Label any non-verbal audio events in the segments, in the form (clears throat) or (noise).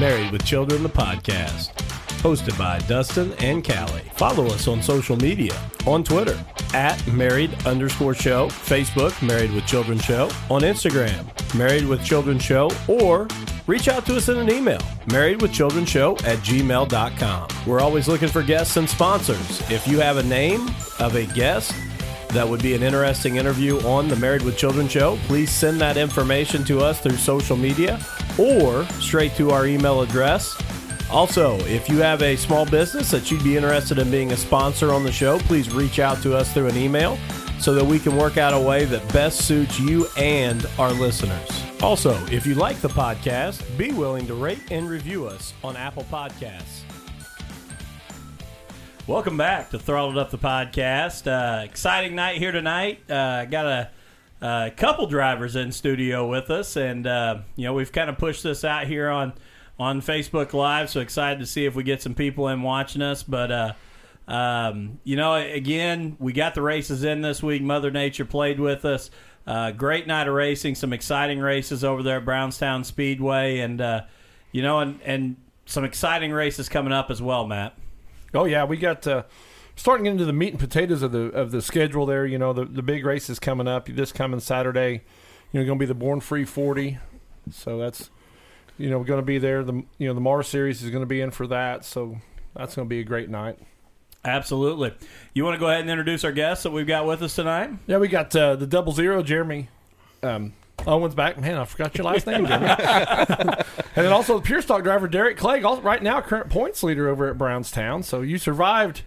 Married with Children, the podcast. Hosted by Dustin and Callie. Follow us on social media on Twitter at married underscore show, Facebook, Married with Children Show, on Instagram, Married with Children Show, or reach out to us in an email, married with children show at gmail.com. We're always looking for guests and sponsors. If you have a name of a guest, that would be an interesting interview on the Married with Children show. Please send that information to us through social media or straight to our email address. Also, if you have a small business that you'd be interested in being a sponsor on the show, please reach out to us through an email so that we can work out a way that best suits you and our listeners. Also, if you like the podcast, be willing to rate and review us on Apple Podcasts. Welcome back to Throttled Up the Podcast. Uh, exciting night here tonight. Uh, got a, a couple drivers in studio with us, and uh, you know we've kind of pushed this out here on on Facebook Live. So excited to see if we get some people in watching us. But uh, um, you know, again, we got the races in this week. Mother Nature played with us. Uh, great night of racing. Some exciting races over there at Brownstown Speedway, and uh, you know, and and some exciting races coming up as well, Matt. Oh yeah, we got uh, starting into the meat and potatoes of the of the schedule. There, you know, the the big races coming up. This coming Saturday, you know, going to be the Born Free Forty. So that's you know going to be there. The you know the Mars Series is going to be in for that. So that's going to be a great night. Absolutely. You want to go ahead and introduce our guests that we've got with us tonight? Yeah, we got uh, the Double Zero, Jeremy. Um, Owen's back. Man, I forgot your last name, Jeremy. (laughs) and then also the Pure Stock driver, Derek Clegg, right now current points leader over at Brownstown. So you survived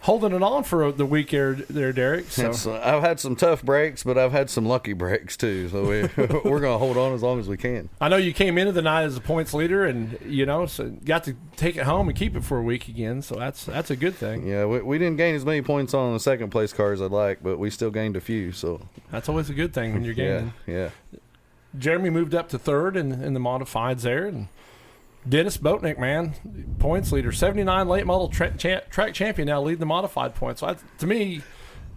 holding it on for the week there, there Derek. So. uh, I've had some tough breaks, but I've had some lucky breaks too. So we, (laughs) we're going to hold on as long as we can. I know you came into the night as a points leader, and you know, so got to take it home and keep it for a week again. So that's that's a good thing. Yeah, we, we didn't gain as many points on the second place car as I'd like, but we still gained a few. So that's always a good thing when you're (laughs) gaining. Yeah, yeah. Jeremy moved up to third in, in the modifieds there, and Dennis Boatnick, man, points leader, 79 late model tra- cha- track champion now, leading the modified points. So I, to me,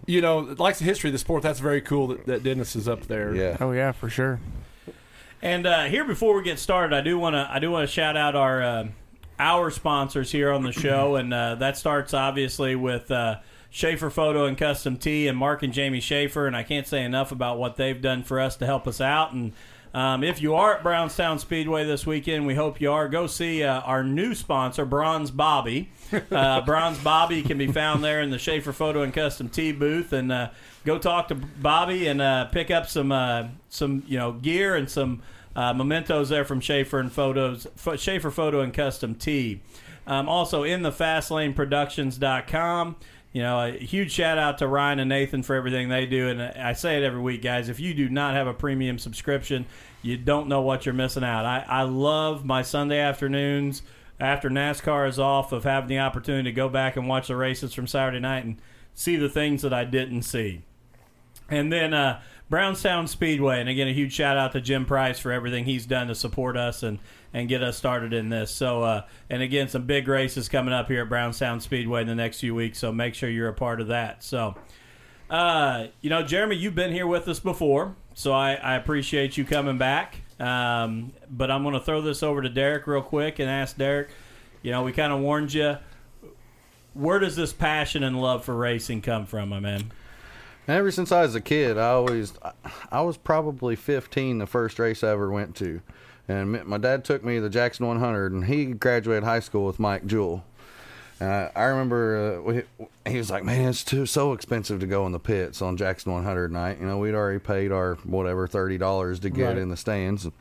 you know, likes the history of the sport, that's very cool that, that Dennis is up there. Yeah. Oh yeah, for sure. And uh, here, before we get started, I do want to I do want to shout out our uh, our sponsors here on the show, (clears throat) and uh, that starts obviously with uh, Schaefer Photo and Custom T and Mark and Jamie Schaefer, and I can't say enough about what they've done for us to help us out. And um, if you are at Brownstown Speedway this weekend, we hope you are. Go see uh, our new sponsor, Bronze Bobby. (laughs) Uh, Bronze Bobby can be found there in the Schaefer Photo and Custom T booth, and uh, go talk to Bobby and uh, pick up some uh, some you know gear and some uh, mementos there from Schaefer and photos Schaefer Photo and Custom T. Um, also in the FastlaneProductions.com. You know, a huge shout out to Ryan and Nathan for everything they do. And I say it every week, guys. If you do not have a premium subscription, you don't know what you're missing out. I, I love my Sunday afternoons after NASCAR is off of having the opportunity to go back and watch the races from Saturday night and see the things that I didn't see. And then uh, Brownstown Speedway, and again, a huge shout out to Jim Price for everything he's done to support us and and get us started in this. So, uh, and again, some big races coming up here at Brownstown Speedway in the next few weeks. So make sure you're a part of that. So, uh, you know, Jeremy, you've been here with us before, so I, I appreciate you coming back. Um, but I'm going to throw this over to Derek real quick and ask Derek. You know, we kind of warned you. Where does this passion and love for racing come from, my man? Ever since I was a kid, I always, I was probably 15 the first race I ever went to. And my dad took me to the Jackson 100, and he graduated high school with Mike Jewell. Uh, I remember uh, we, he was like, "Man, it's too so expensive to go in the pits on Jackson 100 night. You know, we'd already paid our whatever thirty dollars to get right. in the stands, and,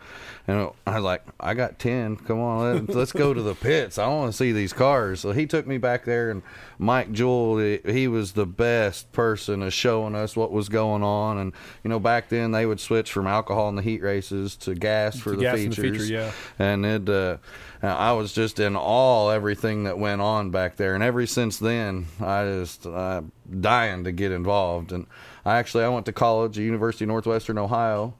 and, I was like, I got ten. Come on, let, (laughs) us go to the pits. I want to see these cars. So he took me back there, and Mike Jewell, he was the best person of showing us what was going on. And you know, back then they would switch from alcohol in the heat races to gas for to the gas features. The feature, yeah. And it, uh, I was just in awe everything that went on back there. And ever since then, I just uh, dying to get involved. And I actually I went to college at University of Northwestern Ohio.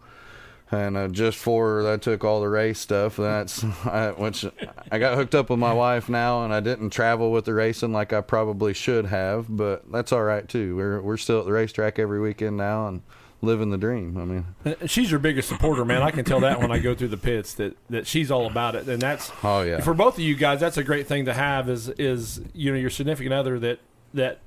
and uh, just for I took all the race stuff. That's (laughs) I, which I got hooked up with my wife now, and I didn't travel with the racing like I probably should have, but that's all right too. We're we're still at the racetrack every weekend now and living the dream. I mean, Uh, She's your biggest supporter, man. I can tell that when I go through the pits that, that she's all about it, and that's oh yeah, for both of you guys. That's a great thing to have. Is is you know your significant other that that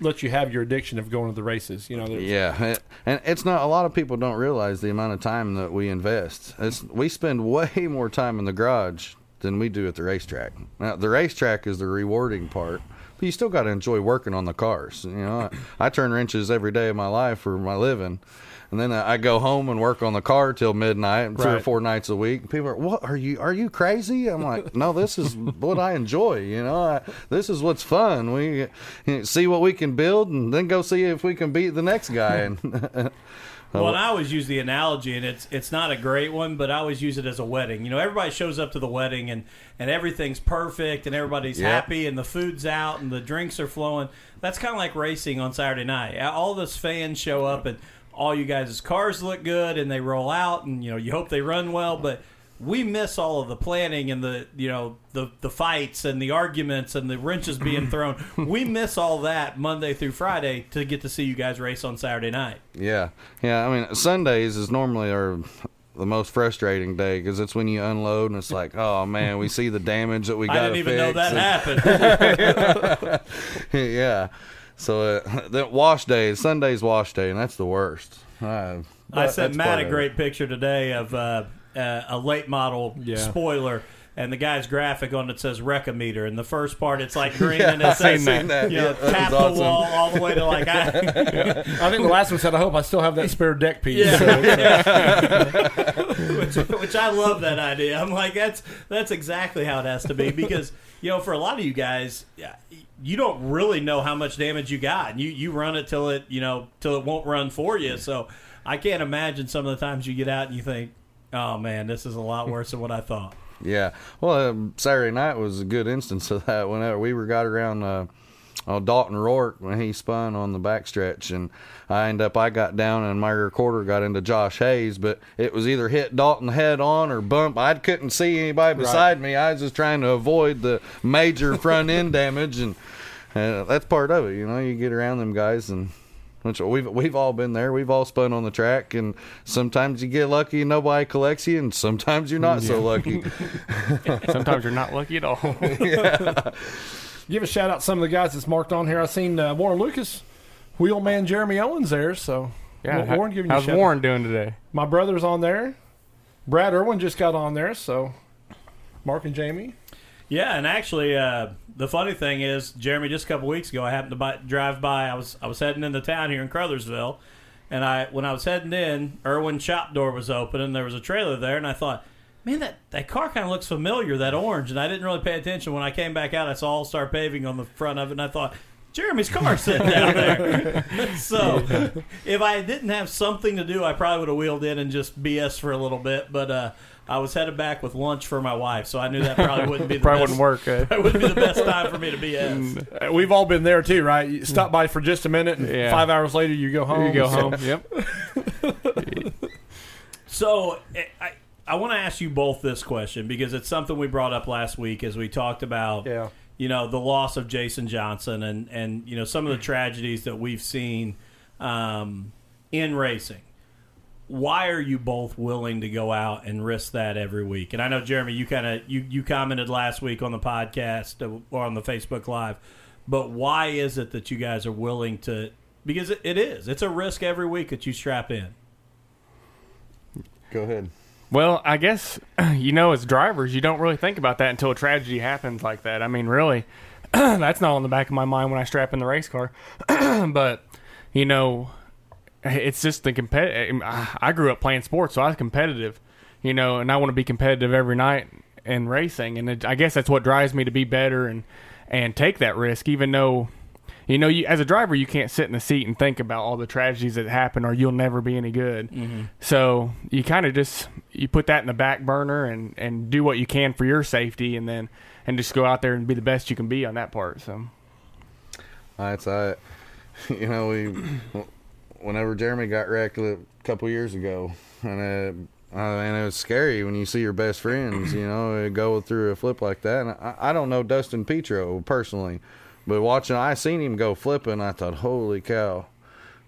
lets you have your addiction of going to the races. You know, Yeah, and it's not a lot of people don't realize the amount of time that we invest. It's we spend (laughs) way more time in the garage than we do at the racetrack. Now, the racetrack is the rewarding part, but you still got to enjoy working on the cars. You know, I, I turn wrenches every day of my life for my living. And then I go home and work on the car till midnight, three or four nights a week. People are, "What are you? Are you crazy?" I'm like, "No, this is what I enjoy. You know, I, this is what's fun. We you know, see what we can build, and then go see if we can beat the next guy." And (laughs) Well, and I always use the analogy, and it's it's not a great one, but I always use it as a wedding. You know, everybody shows up to the wedding, and and everything's perfect, and everybody's Yep. happy, and the food's out, and the drinks are flowing. That's kind of like racing on Saturday night. All those fans show up, and all you guys' cars look good, and they roll out, and you know you hope they run well, but we miss all of the planning and the you know the the fights and the arguments and the wrenches being (clears throat) thrown. We miss all that Monday through Friday to get to see you guys race on Saturday night. yeah, yeah. I mean, Sundays is normally our the most frustrating day because it's when you unload and it's (laughs) like, oh man, we see the damage that we got. I didn't even know that and- (laughs) happened. (laughs) yeah. So uh, (laughs) that wash day, is Sunday's wash day, and that's the worst. Uh, I but sent Matt a great picture today of uh, uh, a late model Yeah. spoiler. And the guy's graphic on it says Recometer, and the first part it's like (laughs) green, and Yeah, it says I've seen that. you know Yeah, tap was the wall all the way to like (laughs) I, I think the last one said, "I hope I still have that spare deck piece." Yeah. which, which I love that idea. I'm like, that's that's exactly how it has to be because you know, for a lot of you guys, yeah, you don't really know how much damage you got. You you run it till it you know till it won't run for you. So I can't imagine some of the times you get out and you think, oh man, this is a lot worse than what I thought. Yeah. Well, um, Saturday night was a good instance of that. Whenever we were got around uh, uh, Dalton Rourke when he spun on the backstretch, and I end up I got down and my recorder got into Josh Hayes, but it was either hit Dalton head on or bump. I couldn't see anybody beside me. I was just trying to avoid the major (laughs) front end damage, and uh, that's part of it. You know, you get around them guys and. Which we've we've all been there. We've all spun on the track, and sometimes you get lucky and nobody collects you, and sometimes you're not so lucky. (laughs) Sometimes you're not lucky at all. (laughs) Give a shout out to some of the guys that's marked on here. I seen uh, Warren Lucas, Wheelman Jeremy Owens there. So Yeah, Wa- Warren giving you a how's shout. Warren doing today? My brother's on there. Brad Irwin just got on there. So Mark and Jamie. Yeah, and actually, uh, the funny thing is, Jeremy, just a couple weeks ago, I happened to buy, drive by. I was I was heading into town here in Crothersville, and I when I was heading in, Irwin shop door was open, and there was a trailer there, and I thought, man, that, that car kind of looks familiar, that orange, and I didn't really pay attention. When I came back out, I saw All Star Paving on the front of it, and I thought. Jeremy's car sitting down there. (laughs) so, if I didn't have something to do, I probably would have wheeled in and just BS for a little bit. But uh, I was headed back with lunch for my wife, so I knew that probably wouldn't be the Probably best wouldn't work. (laughs) Uh, that wouldn't be the best time for me to BS. Uh, We've all been there too, right? You stop by for just a minute, and Yeah. five hours later you go home. you go home. Yep. So eh, I I want to ask you both this question because it's something we brought up last week as we talked about Yeah. you know the loss of Jason Johnson and and you know some of the tragedies that we've seen um, in racing. Why are you both willing to go out and risk that every week? And I know Jeremy, you kind of you you commented last week on the podcast uh, or on the Facebook Live, but why is it that you guys are willing to? Because it, it is. It's a risk every week that you strap in. Go ahead. Well, I guess (clears throat) you know, as drivers, you don't really think about that until a tragedy happens like that. I mean, really, (clears throat) that's not on the back of my mind when I strap in the race car. (clears throat) but you know, it's just the competitive. I grew up playing sports, so I was competitive. You know, and I want to be competitive every night in racing, and it, I guess that's what drives me to be better and and take that risk, even though. You know, you, as a driver, you can't sit in the seat and think about all the tragedies that happen, or you'll never be any good. So you kind of just you put that in the back burner and and do what you can for your safety, and then and just go out there and be the best you can be on that part. So That's I. (laughs) You know, we whenever Jeremy got wrecked a couple years ago, and uh, Uh, and it was scary when you see your best friends, you know, go through a flip like that. And I, I don't know Dustin Petro personally, but watching, I seen him go flipping. I thought, holy cow!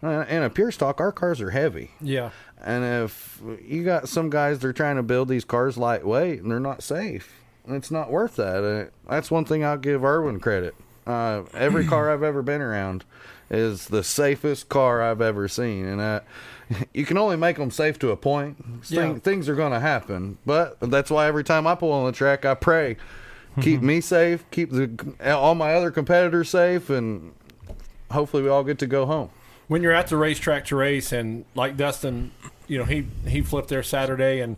Uh, And a pure stock, our cars are heavy. Yeah. And if you got some guys they're trying to build these cars lightweight and they're not safe, it's not worth that. Uh, that's one thing I'll give Irwin credit. Uh, every (clears throat) car I've ever been around is the safest car I've ever seen, and uh, (laughs) you can only make them safe to a point. Thing, Yeah. Things are going to happen, but that's why every time I pull on the track, I pray, keep mm-hmm. me safe, keep the all my other competitors safe, and hopefully we all get to go home. when you're at the racetrack to race and like Dustin, you know, he he flipped there Saturday and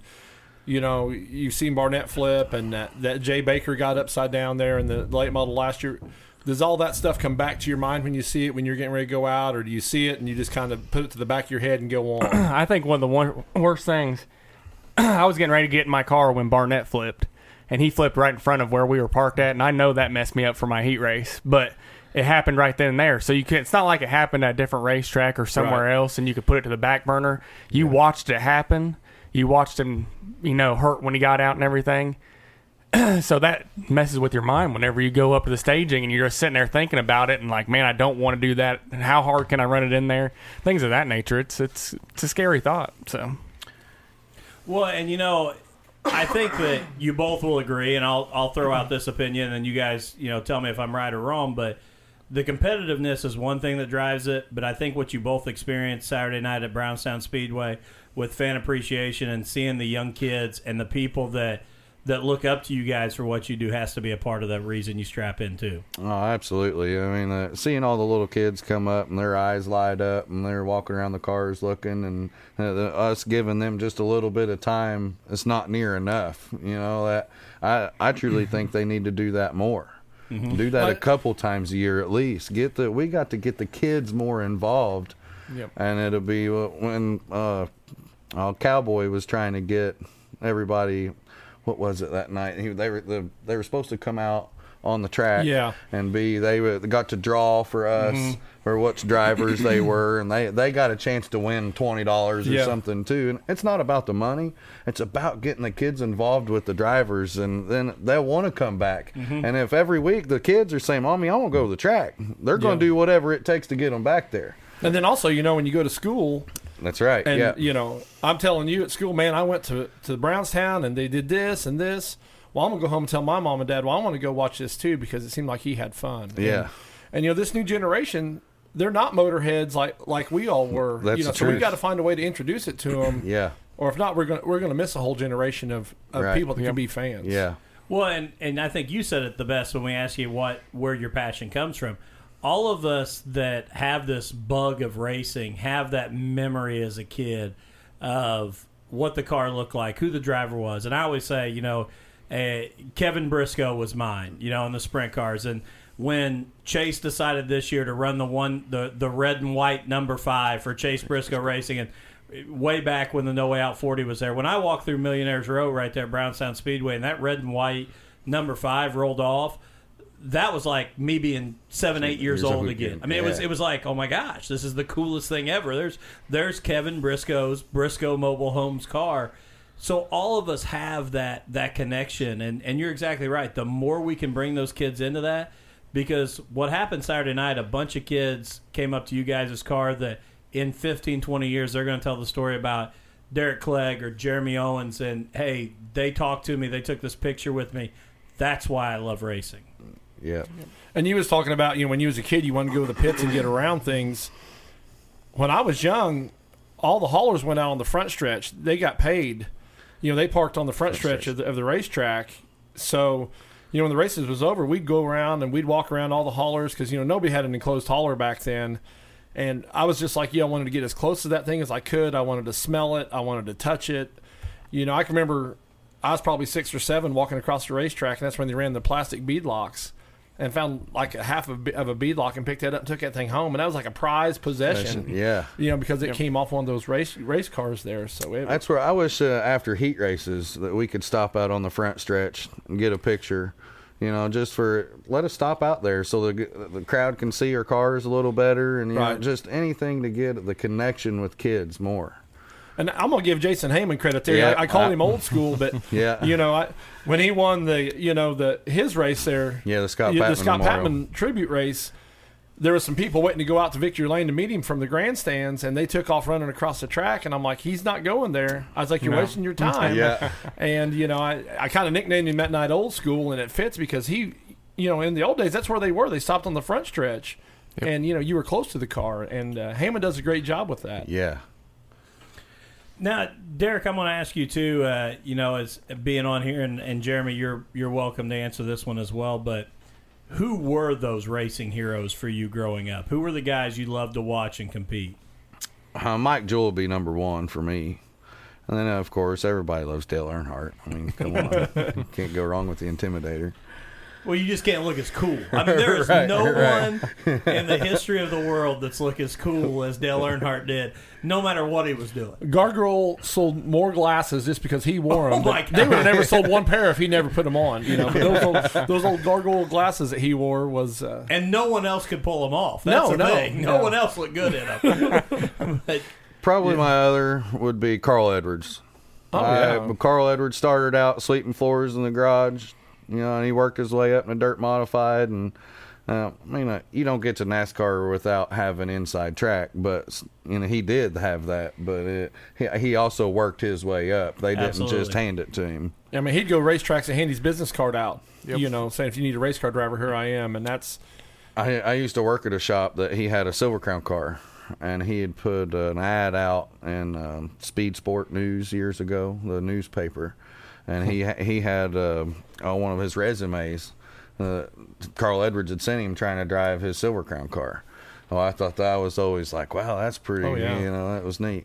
you know, you've seen Barnett flip and that, that Jay Baker got upside down there in the late model last year. Does all that stuff come back to your mind when you see it when you're getting ready to go out or do you see it and you just kind of put it to the back of your head and go on? (clears throat) I think one of the one, worst things. (clears throat) I was getting ready to get in my car when Barnett flipped, and he flipped right in front of where we were parked at, and I know that messed me up for my heat race, but it happened right then and there. So you can It's not like it happened at a different racetrack or somewhere Right. else, and you could put it to the back burner. You watched it happen. You watched him, you know, hurt when he got out and everything. (clears throat) so that messes with your mind whenever you go up to the staging and you're just sitting there thinking about it and like, man, I don't want to do that. And how hard can I run it in there? Things of that nature. It's it's it's a scary thought. So Well, and you know, I think that you both will agree, and I'll I'll throw out this opinion, and you guys, you know, tell me if I'm right or wrong. But the competitiveness is one thing that drives it, but I think what you both experienced Saturday night at Brownstown Speedway with fan appreciation and seeing the young kids and the people that that look up to you guys for what you do has to be a part of the reason you strap in too. Oh, absolutely. I mean, uh, seeing all the little kids come up and their eyes light up and they're walking around the cars looking and uh, the, us giving them just a little bit of time, it's not near enough. You know, that I, I truly (clears throat) think they need to do that more. Do that a couple times a year at least. Get the we got to get the kids more involved, Yep. and it'll be uh, when uh, uh, Cowboy was trying to get everybody. What was it that night? He, they were the, they were supposed to come out on the track, Yeah. and be they were, got to draw for us Mm-hmm. or which drivers they (clears throat) were, and they they got a chance to win twenty dollars or Yeah. something too. And it's not about the money; it's about getting the kids involved with the drivers, and then they'll want to come back. Mm-hmm. And if every week the kids are saying, "Mommy, I want to go to the track," they're going to Yeah. do whatever it takes to get them back there. and then also, you know, when you go to school, That's right. And yeah. you know, I'm telling you at school, man, I went to to Brownstown and they did this and this. Well, I'm gonna go home and tell my mom and dad. Well, I want to go watch this too because it seemed like he had fun. Yeah. And, and you know, this new generation, they're not motorheads like like we all were. That's you know, the so we truth. got to find a way to introduce it to them. (clears throat) yeah. Or if not, we're gonna we're gonna miss a whole generation of, of Right. people that can be fans. Yeah. Well, and, and I think you said it the best when we asked you what where your passion comes from. All of us that have this bug of racing have that memory as a kid of what the car looked like, who the driver was, and I always say, you know, uh, Kevin Briscoe was mine, you know, in the sprint cars, and when Chase decided this year to run the one the the red and white number five for Chase Briscoe Racing and way back when the No Way Out 40 was there. When I walked through Millionaires Row right there Brownstown Speedway and that red and white number five rolled off, that was like me being seven, eight years Years old again. I mean, it was it was like, oh my gosh, this is the coolest thing ever. There's there's Kevin Briscoe's Briscoe Mobile Homes car. So all of us have that that connection, and and you're exactly right. The more we can bring those kids into that, because what happened Saturday night, a bunch of kids came up to you guys' car that in 15, 20 years they're going to tell the story about Derek Clegg or Jeremy Owens, and hey, they talked to me, they took this picture with me. That's why I love racing. Yeah. And you was talking about, you know, when you was a kid, you wanted to go to the pits and get around things. When I was young, all the haulers went out on the front stretch. They got paid. You know, they parked on the front, stretch, Of, the, of the racetrack. So, you know, when the races was over, we'd go around and we'd walk around all the haulers because you know nobody had an enclosed hauler back then. And I was just like, yeah, I wanted to get as close to that thing as I could. I wanted to smell it. I wanted to touch it. You know, I can remember I was probably six or seven walking across the racetrack, and that's when they ran the plastic bead locks and found like a half of, of a bead lock and picked that up and took that thing home. And that was like a prized possession. Yeah. You know, because it came off one of those race race cars there. So it, That's where I wish uh, after heat races that we could stop out on the front stretch and get a picture. You know, just for let us stop out there so the the crowd can see our cars a little better, and you know, Right. just anything to get the connection with kids more. And I'm gonna give Jason Heyman credit there. Yeah, I, I him old school, but (laughs) Yeah. you know, I, when he won the you know the his race there, Yeah, the Scott Patman the Scott Memorial. Patman tribute race. There was some people waiting to go out to Victory Lane to meet him from the grandstands, and they took off running across the track. And I'm like, he's not going there. I was like, you're No. wasting your (laughs) time. Yeah. And you know, I, I kind of nicknamed him that night old school, and it fits because he, you know, in the old days, that's where they were. They stopped on the front stretch, Yep. and you know, you were close to the car. And uh, Hammond does a great job with that. Yeah. Now, Derek, I'm going to ask you too. Uh, you know, as being on here, and, and Jeremy, you're you're welcome to answer this one as well. But who were those racing heroes for you growing up? Who were the guys you loved to watch and compete? Uh, Mike Jewell would be number one for me. And then, of course, everybody loves Dale Earnhardt. I mean, come on. (laughs) Can't go wrong with the Intimidator. Well, you just can't look as cool. (laughs) I mean, there is Right, no right. one in the history of the world that's looked as cool as Dale Earnhardt did, no matter what he was doing. Gargoyle sold more glasses just because he wore them. Oh, my but They would have never sold one pair if he never put them on. You know, but those old, (laughs) those old gargoyle glasses that he wore was. Uh, And no one else could pull them off. That's No, the no, thing. No no. one else looked good in them. (laughs) but Probably my other would be Carl Edwards. Oh, I- yeah. Carl Edwards started out sweeping floors in the garage, you know, and he worked his way up in a dirt modified. And uh, I mean, uh, you don't get to NASCAR without having inside track, but you know he did have that. But it, he, he also worked his way up. They didn't Absolutely. just hand it to him. I mean, he'd go racetracks and hand his business card out. Yep. You know, saying if you need a race car driver, here I am, and that's I, I used to work at a shop that he had a Silver Crown car, and he had put an ad out in um, Speed Sport News years ago, the newspaper, and he he had uh, on one of his resumes, uh, Carl Edwards had sent him trying to drive his Silver Crown car. Oh, I thought that was always like, wow, that's pretty. Oh, yeah. You know, that was neat.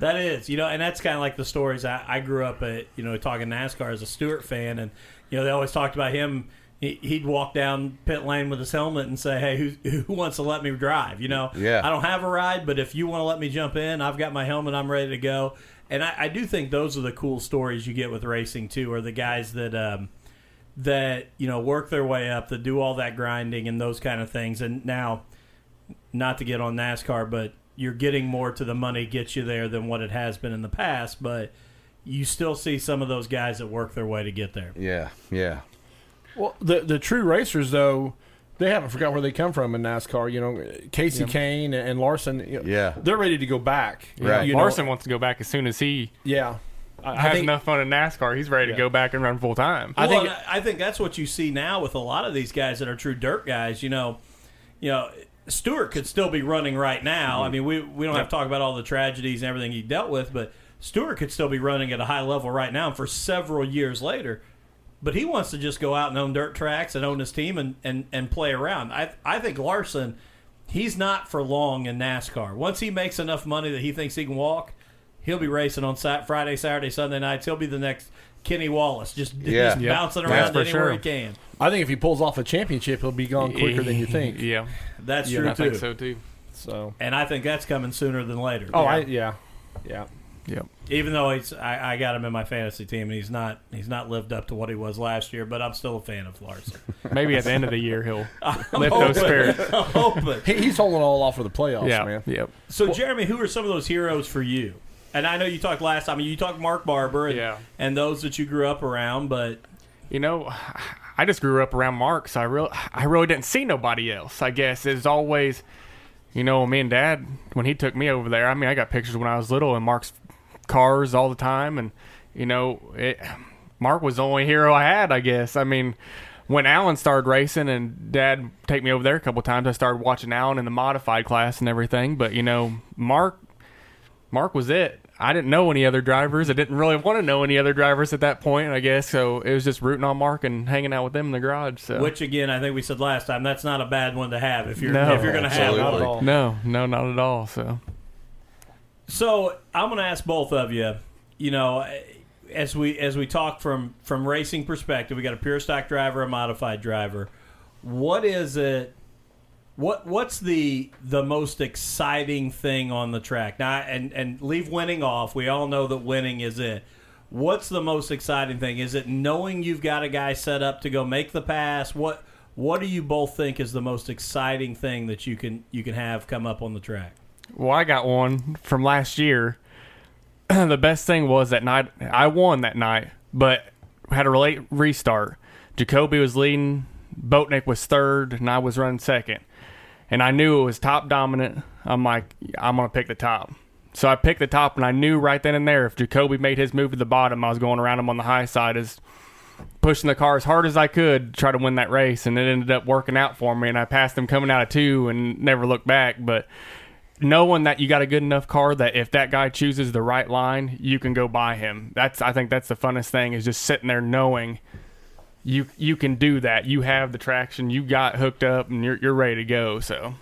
That is, you know, and that's kind of like the stories I, I grew up at, you know, talking NASCAR as a Stewart fan, and you know they always talked about him. He, he'd walk down pit lane with his helmet and say, "Hey, who who (laughs) wants to let me drive?" You know, Yeah. I don't have a ride, but if you want to let me jump in, I've got my helmet, I'm ready to go. And I, I do think those are the cool stories you get with racing too, are the guys that um, that you know work their way up, that do all that grinding and those kind of things. And now, not to get on NASCAR, but you're getting more to the money gets you there than what it has been in the past. But you still see some of those guys that work their way to get there. Yeah, yeah, well the the true racers though. They haven't forgot where they come from in NASCAR. You know, Kasey Kahne and Larson. you know, Yeah. they're ready to go back. Right. You know, Larson wants to go back as soon as he yeah. I, I has think enough fun in NASCAR. He's ready Yeah. to go back and run full time. I think- I think that's what you see now with a lot of these guys that are true dirt guys. You know, you know, Stewart could still be running right now. I mm-hmm. mean, we we don't have to talk about all the tragedies and everything he dealt with, but Stewart could still be running at a high level right now for several years later. But he wants to just go out and own dirt tracks and own his team and, and, and play around. I I think Larson, he's not for long in NASCAR. Once he makes enough money that he thinks he can walk, he'll be racing on Sat- Friday, Saturday, Sunday nights. He'll be the next Kenny Wallace, just, Yeah. just Yep. bouncing around anywhere sure. he can. I think if he pulls off a championship, he'll be gone quicker than you (laughs) think. Yeah, That's Yeah, true I too. think so too. So, And I think that's coming sooner than later. oh, I yeah, yeah. Yep. Even though he's, I, I got him in my fantasy team, and he's not, he's not lived up to what he was last year. But I'm still a fan of Larson. (laughs) Maybe at the end of the year he'll (laughs) I'm lift those spirits. (laughs) I'm hoping. He, he's holding all off for the playoffs, Yeah, man. yep. So, Jeremy, who are some of those heroes for you? And I know you talked last time. You talked Mark Barber, and, Yeah. and those that you grew up around. But You know, I just grew up around Mark, so I really, I really didn't see nobody else. I guess it's always, you know, me and Dad when he took me over there. I mean, I got pictures when I was little and Mark's cars all the time, and you know, it, Mark was the only hero I had. I guess. I mean, when Alan started racing and Dad take me over there a couple times, I started watching Alan in the modified class and everything. But you know, Mark, Mark was it. I didn't know any other drivers. I didn't really want to know any other drivers at that point, I guess. So it was just rooting on Mark and hanging out with them in the garage. So which again, I think we said last time, that's not a bad one to have if you're No. if you're going to have Absolutely. it. Not at all. no, no, not at all. So So I'm going to ask both of you. You know, as we as we talk from from racing perspective, we got a pure stock driver, a modified driver. What is it? What what's the the most exciting thing on the track now? And and leave winning off. We all know that winning is it. What's the most exciting thing? Is it knowing you've got a guy set up to go make the pass? What what do you both think is the most exciting thing that you can you can have come up on the track? Well, I got one from last year. (clears throat) the best thing was that night I won that night, but had a late restart. Jacoby was leading, Boatnick was third, and I was running second. And I knew it was top dominant. I'm like, I'm gonna pick the top. So I picked the top, and I knew right then and there if Jacoby made his move to the bottom, I was going around him on the high side as pushing the car as hard as I could to try to win that race, and it ended up working out for me. And I passed him coming out of two and never looked back. But knowing that you got a good enough car that if that guy chooses the right line, you can go by him. That's I think that's the funnest thing is just sitting there knowing you you can do that. You have the traction, you got hooked up, and you're you're ready to go. So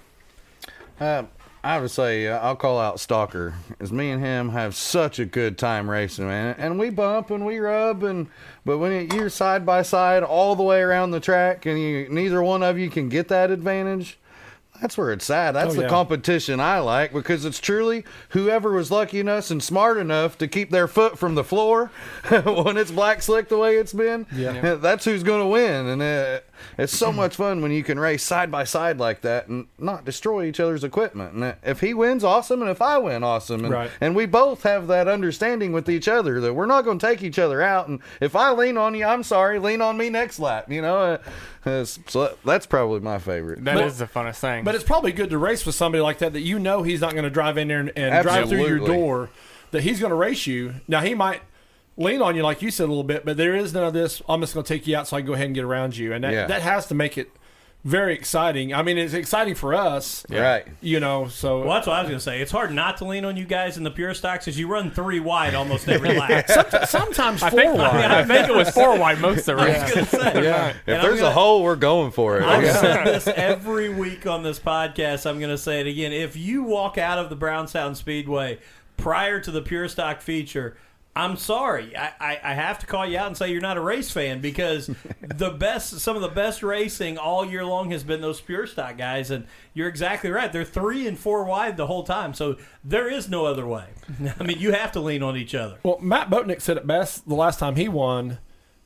Uh, I would say uh, I'll call out Stalker, as me and him have such a good time racing, man. And we bump and we rub, and but when you're side by side all the way around the track, and you, neither one of you can get that advantage. That's where it's at. That's Oh, the yeah. competition I like because it's truly whoever was lucky enough and smart enough to keep their foot from the floor (laughs) when it's black slick the way it's been. Yeah. That's who's going to win. And uh, it's so much fun when you can race side by side like that and not destroy each other's equipment. And if he wins, awesome. And if I win, awesome. And, Right. and we both have that understanding with each other that we're not going to take each other out. And if I lean on you, I'm sorry, lean on me next lap. You know, uh, so that's probably my favorite. that is the funnest thing. But it's probably good to race with somebody like that that you know he's not going to drive in there and, and drive through your door. That he's going to race you. Now he might lean on you like you said a little bit, but there is none of this. I'm just going to take you out so I can go ahead and get around you, and that Yeah. that has to make it very exciting. I mean, it's exciting for us, Right. you know. So Well, that's what I was going to say. It's hard not to lean on you guys in the pure stocks because you run three wide almost every (laughs) lap. sometimes I four think, wide. I think it was four wide most of the (laughs) I race. was say. Yeah. If I'm there's gonna- a hole, we're going for it. I've said this every week on this podcast. I'm going to say it again. If you walk out of the Brownstown Speedway prior to the Pure Stock feature, I'm sorry. I, I, I have to call you out and say you're not a race fan because (laughs) the best, some of the best racing all year long has been those Pure Stock guys. And you're exactly right. They're three and four wide the whole time. So there is no other way. (laughs) I mean, you have to lean on each other. Well, Matt Boatnick said it best the last time he won,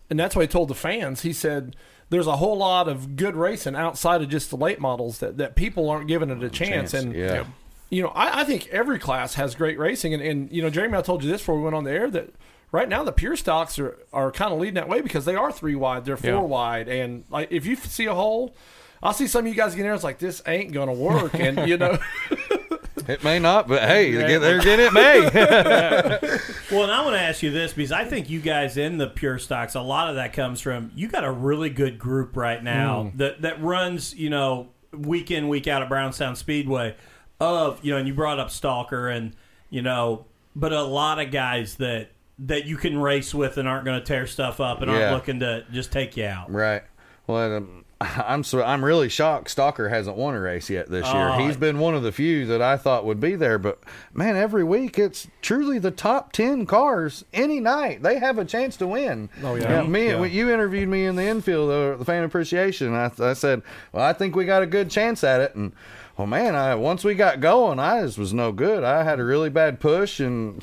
and that's what he told the fans. He said there's a whole lot of good racing outside of just the late models that, that people aren't giving it a chance. and yeah. You know, I, I think every class has great racing. And, and you know, Jeremy, I told you this before we went on the air that right now the pure stocks are, are kind of leading that way because they are three wide, they're four Yeah. wide, and like if you see a hole. I'll see some of you guys get in there. It's like this ain't gonna work, and you know, (laughs) It may not, but hey, there again, it may. (laughs) Well, and I want to ask you this because I think you guys in the pure stocks, a lot of that comes from you got a really good group right now mm. that that runs, you know, week in week out at Brownstown Speedway. Of you know, and you brought up Stalker, and you know, but a lot of guys that that you can race with and aren't going to tear stuff up and aren't Yeah. looking to just take you out. right. Well, um, (laughs) I'm so I'm really shocked. Stalker hasn't won a race yet this year. Oh. He's been one of the few that I thought would be there, but man, every week it's truly the top ten cars any night. They have a chance to win. Oh, yeah. me, Yeah. when you interviewed me in the infield, uh, the fan appreciation. I, I said, well, I think we got a good chance at it, and well, man, I once we got going, I just was no good. I had a really bad push, and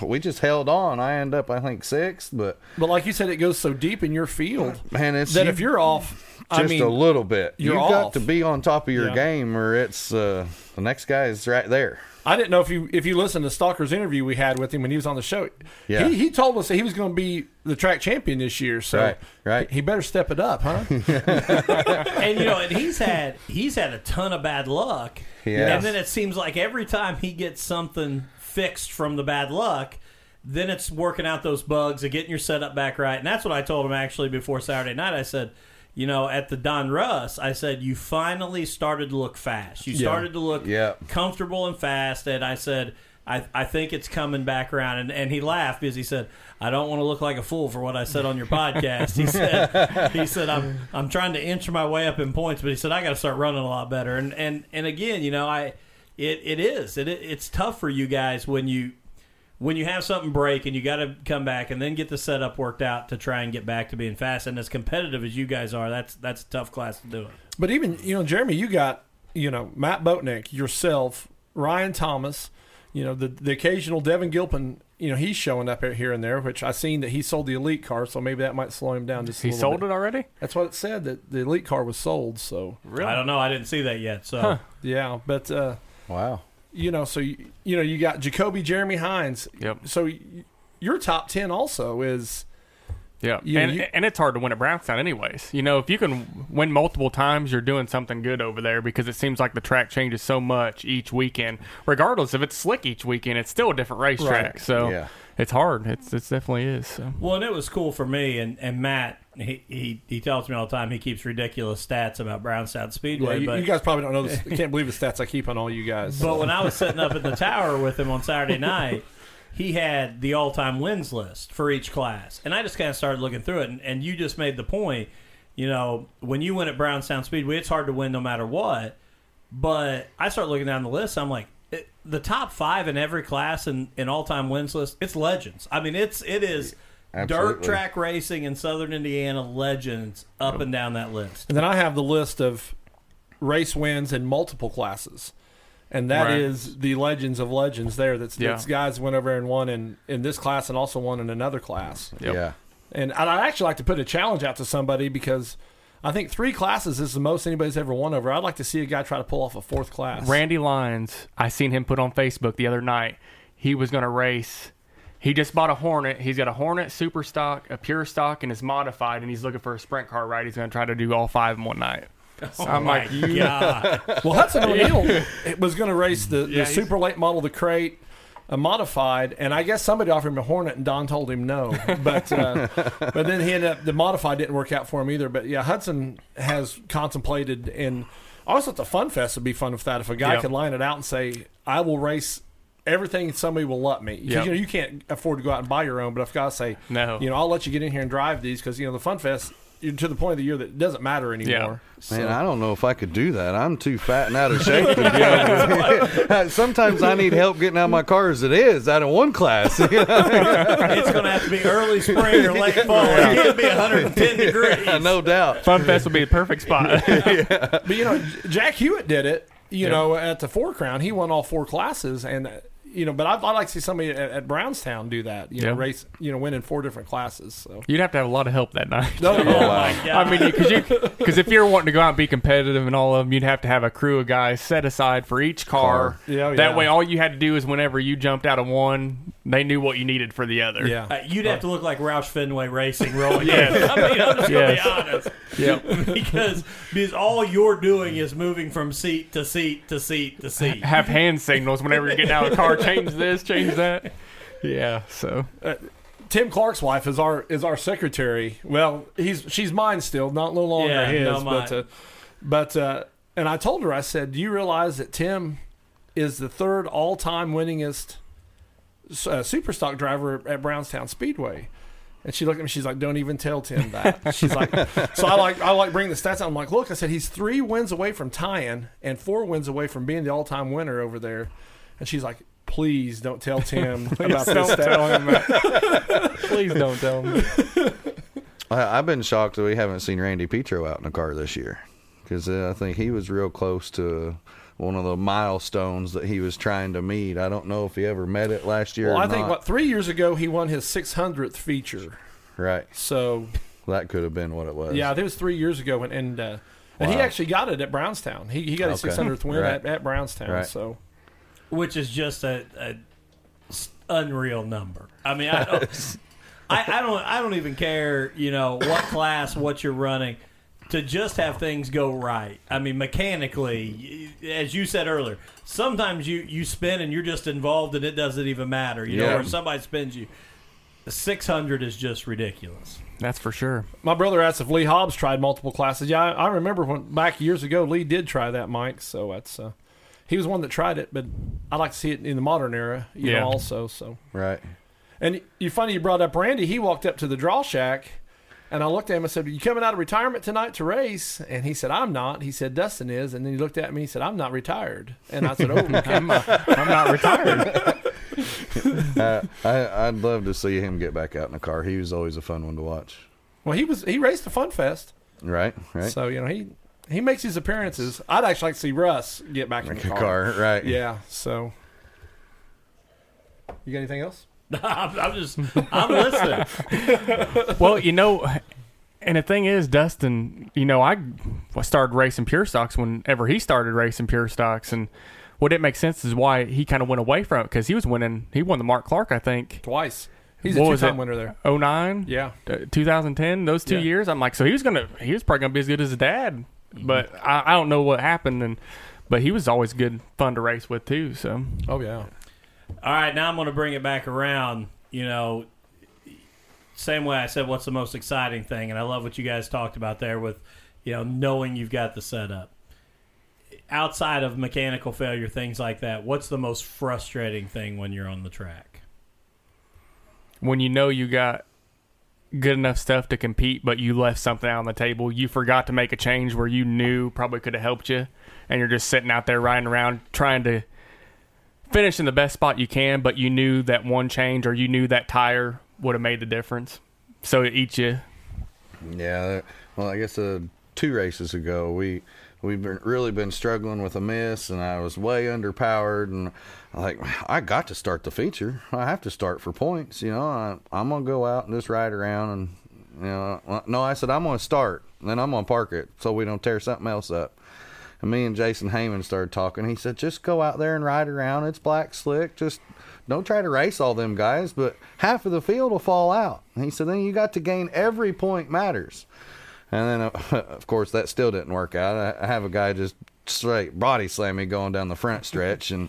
we just held on. I end up, I think, sixth, but but like you said, it goes so deep in your field man, it's that you- if you're off, just I mean, a little bit. you're You've got off. to be on top of your Yeah. game, or it's uh, the next guy is right there. I didn't know if you if you listened to Stalker's interview we had with him when he was on the show. Yeah. He, he told us that he was going to be the track champion this year. So Right, right. he better step it up, huh? (laughs) and you know, and he's had he's had a ton of bad luck. Yes. And then it seems like every time he gets something fixed from the bad luck, then it's working out those bugs and getting your setup back right. And that's what I told him actually before Saturday night. I said, you know, at the Don Russ, I said you finally started to look fast. You Yeah. started to look Yeah. comfortable and fast. And I said. I, I think it's coming back around. And, and he laughed because he said, I don't want to look like a fool for what I said on your podcast. He said, he said, I'm, I'm trying to inch my way up in points, but he said, I got to start running a lot better. And, and, and again, you know, I, it, it is, it, it's tough for you guys when you, when you have something break and you got to come back and then get the setup worked out to try and get back to being fast. And as competitive as you guys are, that's, that's a tough class to do it. but even you know, Jeremy, you got you know Matt Boatnick, yourself, Ryan Thomas, you know the the occasional Devin Gilpin. You know he's showing up here and there, which I seen that he sold the elite car, so maybe that might slow him down just. A He little sold bit. it already. That's what it said that the elite car was sold. So Really? I don't know. I didn't see that yet. So yeah, but uh, Wow. You know, so you, you know you got Jacoby, Jeremy Hines. Yep. So y- your top ten also is Yeah, You- and you- and it's hard to win at Brownstown, anyways. You know, if you can win multiple times, you're doing something good over there because it seems like the track changes so much each weekend. Regardless if it's slick each weekend, it's still a different racetrack. Right. So Yeah. it's hard. It's it definitely is. So. Well, and it was cool for me and, and Matt. He, he he tells me all the time he keeps ridiculous stats about Brownstown yeah, Speedway. you, but you guys probably don't know this. I can't believe the stats I keep on all you guys. but when I was sitting up at the (laughs) tower with him on Saturday night, he had the all time wins list for each class, and I just kind of started looking through it. And, and you just made the point. You know, when you win at Brownstown Speedway, it's hard to win no matter what. But I start looking down the list. I'm like, it, the top five in every class in, in all time wins list. It's legends. I mean, it's it is dirt Absolutely. track racing in Southern Indiana legends up and down that list. And then I have the list of race wins in multiple classes. And that is Right. the legends of legends there. That's, Yeah. that's guys went over and won in, in this class and also won in another class. Yep. Yeah. And I'd actually like to put a challenge out to somebody because I think three classes is the most anybody's ever won over. I'd like to see a guy try to pull off a fourth class. Randy Lyons, I seen him put on Facebook the other night. He was going to race. He just bought a Hornet. He's got a Hornet Super Stock, a Pure Stock, and is modified, and he's looking for a sprint car ride. He's going to try to do all five in one night. Oh I'm my like, you- God. (laughs) Well, Hudson O'Neal it was going to race the, Yeah, the super late model, the crate, a modified, and I guess somebody offered him a Hornet, and Don told him no. (laughs) But uh, but then he ended up the modified didn't work out for him either. But yeah, Hudson has contemplated, and also always thought the Fun Fest It'd be fun with that. If a guy Yep. could line it out and say, "I will race." Everything somebody will let me. Yep. You know, you can't afford to go out and buy your own. But I've got to say, No. you know, I'll let you get in here and drive these because you know the Fun Fest, you're to the point of the year that it doesn't matter anymore. So- Man, I don't know if I could do that. I'm too fat and out of shape. To be (laughs) (laughs) Sometimes I need help getting out of my car as it is out of one class. (laughs) it's going to have to be early spring or late fall. It can't be 110 degrees. no doubt. Fun Fest would be the perfect spot. But you know, Jack Hewitt did it. You Yeah. know, at the Four Crown, he won all four classes, and you know, but I'd, I'd like to see somebody at, at Brownstown do that. You know, race, you know, win in four different classes. So. You'd have to have a lot of help that night. No, (laughs) Oh my God. (laughs) I mean, because you because if you're wanting to go out and be competitive in all of them, you'd have to have a crew of guys set aside for each car. Car. Yeah, yeah. That way, all you had to do is whenever you jumped out of one, they knew what you needed for the other. yeah. Uh, you'd have to look like Roush Fenway Racing rolling (laughs) Yes. I mean, I'm just Yes. going to be honest. Yep. because because all you're doing is moving from seat to seat to seat to seat. have hand signals whenever you're getting out of the car. Change this, change that. Yeah. So Tim Clark's wife is our is our secretary. Well, he's she's mine still, not no longer Yeah, his. no, but uh, but uh, and I told her, I said, "Do you realize that Tim is the third all time winningest uh, super stock driver at Brownstown Speedway?" And she looked at me. She's like, "Don't even tell Tim that." She's like, (laughs) "So I like I like bringing the stats out. I'm like, look, I said he's three wins away from tying and four wins away from being the all time winner over there." And she's like, "Please don't tell (laughs) Tim about this don't tell him that. (laughs) Please don't tell him. I, I've been shocked that we haven't seen Randy Petro out in a car this year because uh, I think he was real close to one of the milestones that he was trying to meet. I don't know if he ever met it last year. Well, or I think not. what three years ago he won his 600th feature. right So that could have been what it was. yeah, I think it was three years ago, and and, uh, and he actually got it at Brownstown. He he got his Okay. 600th win Right. at, at Brownstown. Right. So which is just a, a s- unreal number. I mean, I don't, (laughs) I, I don't, I don't even care. You know what class, what you're running, to just have things go right. I mean, mechanically, as you said earlier, sometimes you you spin and you're just involved and it doesn't even matter. You know, Yeah. or somebody spins you. Six hundred is just ridiculous. That's for sure. my brother asked if Lee Hobbs tried multiple classes. Yeah, I, I remember when back years ago Lee did try that, Mike. So that's uh, he was one that tried it, but I'd like to see it in the modern era. You Yeah. know, also so. right. And you funny you brought up Randy. He walked up to the draw shack, and I looked at him and said, "You coming out of retirement tonight to race?" And he said, "I'm not." He said, "Dustin is." And then he looked at me. He said, "I'm not retired." And I said, "Oh, (laughs) okay." I'm not retired. (laughs) uh, I, I'd love to see him get back out in the car. He was always a fun one to watch. well, he was he raced the Fun Fest, Right. Right. so you know he he makes his appearances. I'd actually like to see Russ get back in Like the a car. car. Right. Yeah. So, you got anything else? (laughs) I'm, I'm just, I'm listening. (laughs) well, you know, and the thing is, Dustin, you know, I started racing pure stocks whenever he started racing pure stocks, and what didn't make sense is why he kind of went away from it because he was winning. He won the Mark Clark, I think, Twice. He's What a two-time winner there. 09, Yeah. uh, 2010, those two Yeah. years. I'm like, so he was gonna, he was probably gonna be as good as his dad, Mm-hmm. but I, I don't know what happened. And but he was always good, fun to race with too. So Oh yeah. All right, now I'm going to bring it back around. You know, same way I said, what's the most exciting thing? And I love what you guys talked about there with, you know, knowing you've got the setup. Outside of mechanical failure, things like that, what's the most frustrating thing when you're on the track? when you know you got good enough stuff to compete, but you left something out on the table, you forgot to make a change where you knew probably could have helped you, and you're just sitting out there riding around trying to finish in the best spot you can, but you knew that one change or you knew that tire would have made the difference. So it eats you. Yeah, well, I guess uh, two races ago we we've been, really been struggling with a miss, and I was way underpowered, and like I got to start the feature. I have to start for points. You know, I, I'm gonna go out and just ride around, and you know, uh, no, I said I'm gonna start, then I'm gonna park it so we don't tear something else up. And me and Jason Heyman started talking. He said, just go out there and ride around. It's black slick. Just don't try to race all them guys, but half of the field will fall out. And he said, then you got to gain every point matters. And then, uh, (laughs) of course, that still didn't work out. I, have a guy just straight body slam me going down the front (laughs) stretch and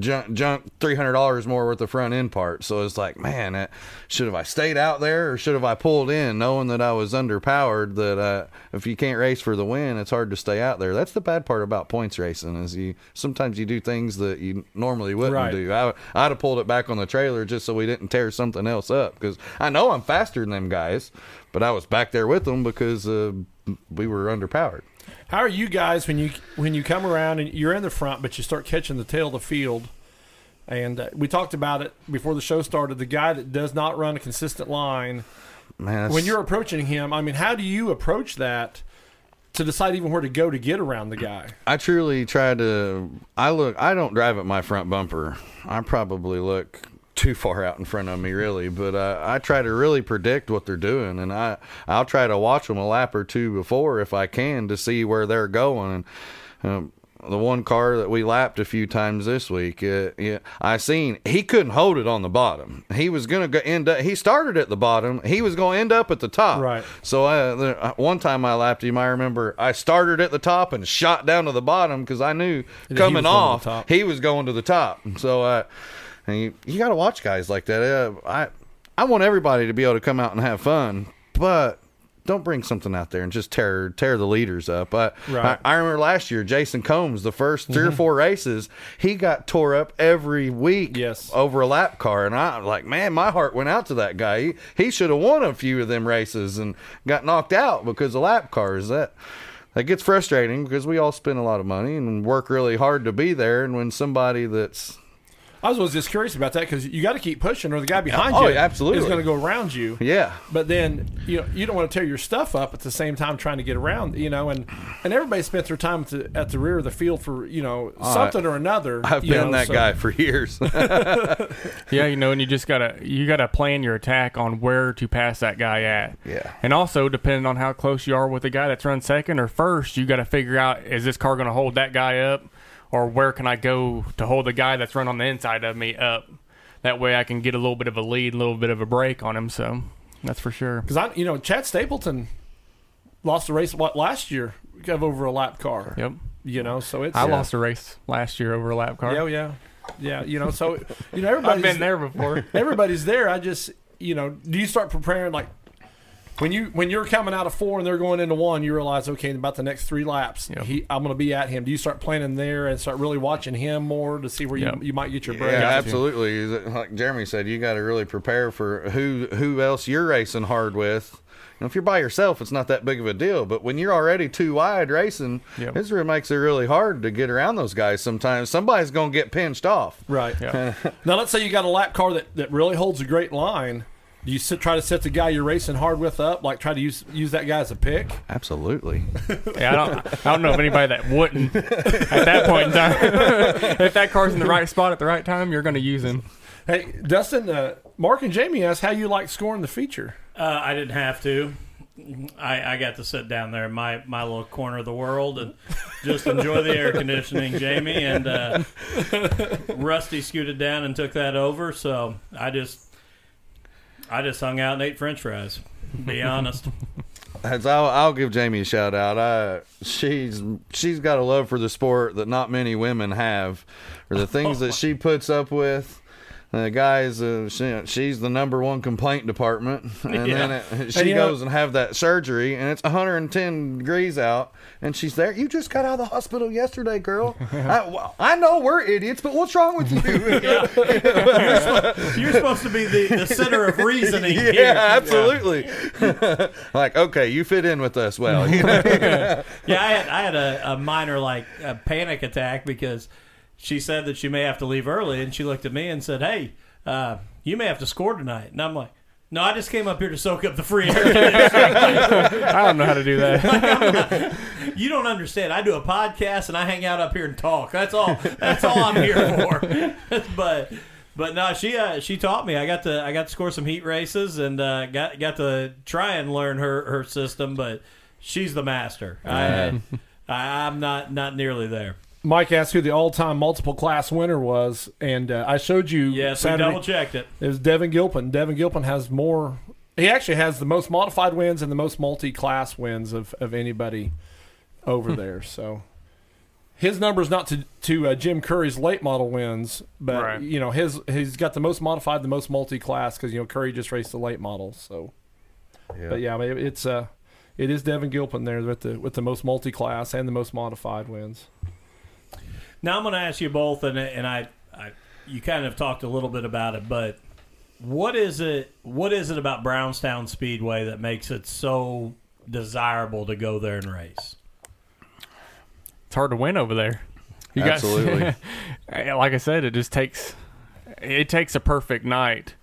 junk, junk $300 more worth of front end parts. So it's like, man, uh, should have I stayed out there or should have I pulled in knowing that I was underpowered that uh, if you can't race for the win, it's hard to stay out there. That's the bad part about points racing is you sometimes you do things that you normally wouldn't Right. do. I, I'd have pulled it back on the trailer just so we didn't tear something else up because I know I'm faster than them guys, but I was back there with them because uh, we were underpowered. How are you guys when you when you come around and you're in the front, but you start catching the tail of the field? And uh, we talked about it before the show started. The guy that does not run a consistent line, Man, when you're approaching him, I mean, how do you approach that to decide even where to go to get around the guy? I truly try to. I look. I don't drive at my front bumper. I probably look too far out in front of me, really. But uh, I try to really predict what they're doing, and I I'll try to watch them a lap or two before if I can to see where they're going. And um, the one car that we lapped a few times this week, uh, yeah, I seen he couldn't hold it on the bottom. He was gonna go end up. He started at the bottom. He was gonna end up at the top. Right. So I, there, uh, one time I lapped him, I remember I started at the top and shot down to the bottom because I knew coming was going to the off he was going to the top. So uh, and you, you got to watch guys like that. Uh, I I want everybody to be able to come out and have fun, but don't bring something out there and just tear tear the leaders up. I, Right. I, I remember last year Jason Combs, the 1st 3 Mm-hmm. or four races, he got tore up every week Yes. over a lap car, and I'm like, man, my heart went out to that guy. He, he should have won a few of them races and got knocked out because of lap cars. That that gets frustrating because we all spend a lot of money and work really hard to be there, and when somebody that's I was just curious about that because you got to keep pushing, or the guy behind Oh, you absolutely. is going to go around you. yeah, But then you know you don't want to tear your stuff up at the same time trying to get around, you know, and and everybody spent their time at the, at the rear of the field for you know something or another. I've been know, that so- guy for years. (laughs) (laughs) Yeah, you know, and you just gotta you gotta plan your attack on where to pass that guy at. Yeah. And also, depending on how close you are with the guy that's run second or first, you got to figure out is this car going to hold that guy up, or where can I go to hold the guy that's run on the inside of me up? That way, I can get a little bit of a lead, a little bit of a break on him. So that's for sure. Because I, you know, Chad Stapleton lost the race what last year of over a lap car. Yep. You know, so it's I lost a race last year over a lap car. Yeah, yeah, yeah. You know, so you know everybody's (laughs) I've been there before. (laughs) Everybody's there. I just, you know, do you start preparing like? When you when you're coming out of four and they're going into one, you realize okay, in about the next three laps, Yep. he, I'm going to be at him. Do you start planning there and start really watching him more to see where Yep. you, you might get your break? Yeah, absolutely. Like Jeremy said, you got to really prepare for who who else you're racing hard with. You know, if you're by yourself, it's not that big of a deal. But when you're already too wide racing, Yep. it's really makes it really hard to get around those guys. Sometimes somebody's going to get pinched off. Right. Yeah. (laughs) Now, let's say you got a lap car that, that really holds a great line. Do you sit, try to set the guy you're racing hard with up? Like try to use use that guy as a pick? Absolutely. (laughs) Yeah, I don't. I don't know of anybody that wouldn't at that point in time. (laughs) if that car's in the right spot at the right time, you're going to use him. Hey, Dustin, uh, Mark and Jamie asked how you like scoring the feature. Uh, I didn't have to. I, I got to sit down there in my, my little corner of the world and just enjoy the air conditioning, Jamie. And uh, Rusty scooted down and took that over. So I just I just hung out and ate French fries. Be (laughs) honest. I'll, I'll give Jamie a shout out. I she's she's got a love for the sport that not many women have, or the things that (laughs) she puts up with. The guys, uh, she, she's the number one complaint department, (laughs) and Yeah. then it, she you know- goes and have that surgery, and it's 110 degrees out, and she's there. You just got out of the hospital yesterday, girl. (laughs) I, well, I know we're idiots, but what's wrong with you? (laughs) You're supposed to be the, the center of reasoning yeah, here. absolutely. like, okay, you fit in with us well. You know? Yeah, I had I had a, a minor like a panic attack because she said that she may have to leave early, and she looked at me and said, "Hey, uh, you may have to score tonight." And I'm like, "No, I just came up here to soak up the free air. (laughs) I don't know how to do that. (laughs) you don't understand. I do a podcast and I hang out up here and talk. That's all. That's all I'm here for. (laughs) but but no, she uh, she taught me. I got to I got to score some heat races and uh, got got to try and learn her her system. But she's the master. I, I I'm not not nearly there. Mike asked who the all-time multiple class winner was, and uh, I showed you. Yes, we double checked it. It was Devin Gilpin. Devin Gilpin has more. He actually has the most modified wins and the most multi-class wins of, of anybody over there. So his numbers not to to uh, Jim Curry's late model wins, but Right. you know his he's got the most modified, the most multi-class because you know Curry just raced the late model. So, but yeah, I mean, it's uh it is Devin Gilpin there with the with the most multi-class and the most modified wins. Now I'm going to ask you both, and and I, I you kind of talked a little bit about it, but what is it? What is it about Brownstown Speedway that makes it so desirable to go there and race? It's hard to win over there. You Absolutely. Got, (laughs) eh, like I said, it just takes it takes a perfect night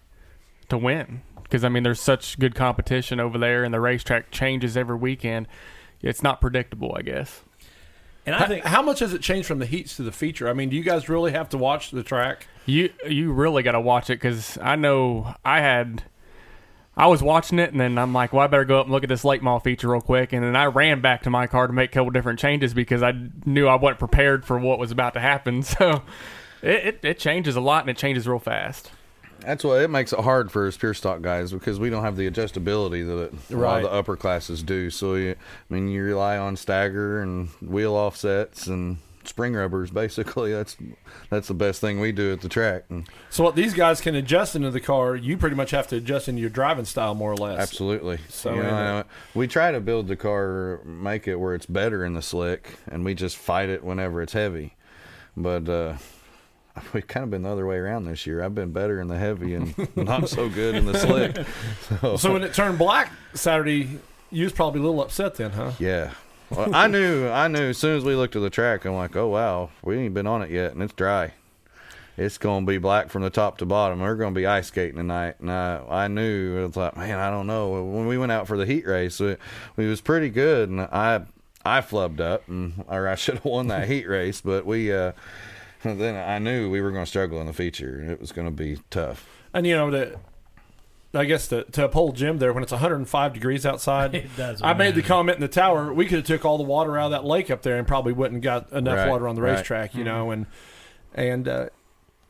to win because I mean there's such good competition over there, and the racetrack changes every weekend. It's not predictable, I guess. And I How, think how much has it changed from the heats to the feature? I mean, do you guys really have to watch the track? You you really got to watch it because I know I had. I was watching it and then I'm like, well, I better go up and look at this late model feature real quick. And then I ran back to my car to make a couple different changes because I knew I wasn't prepared for what was about to happen. (laughs) So it, it, it changes a lot and it changes real fast. That's why it makes it hard for us pure stock guys because we don't have the adjustability that lot Right. the upper classes do. So, you, I mean, you rely on stagger and wheel offsets and spring rubbers. Basically, that's that's the best thing we do at the track. So what these guys can adjust into the car, you pretty much have to adjust into your driving style more or less. absolutely. So, you know, we try to build the car, make it where it's better in the slick, and we just fight it whenever it's heavy. But uh, (laughs) we've kind of been the other way around this year. I've been better in the heavy and (laughs) not so good in the slick. (laughs) So, So when it turned black Saturday, you was probably a little upset then, huh? Yeah. Well, I knew, I knew as soon as we looked at the track, I'm like, oh, wow, we ain't been on it yet, and it's dry. It's going to be black from the top to bottom. We're going to be ice skating tonight. And I, I knew, it was like, man, I don't know. When we went out for the heat race, we, we was pretty good, and I I flubbed up, and, or I should have won that heat race, but we, uh, (laughs) then I knew we were going to struggle in the feature. It was going to be tough. And you know the, I guess to to uphold Jim there when it's 105 degrees outside. (laughs) It doesn't I made the comment in the tower. We could have took all the water out of that lake up there and probably wouldn't got enough Right, water on the right. racetrack. You know, and and uh,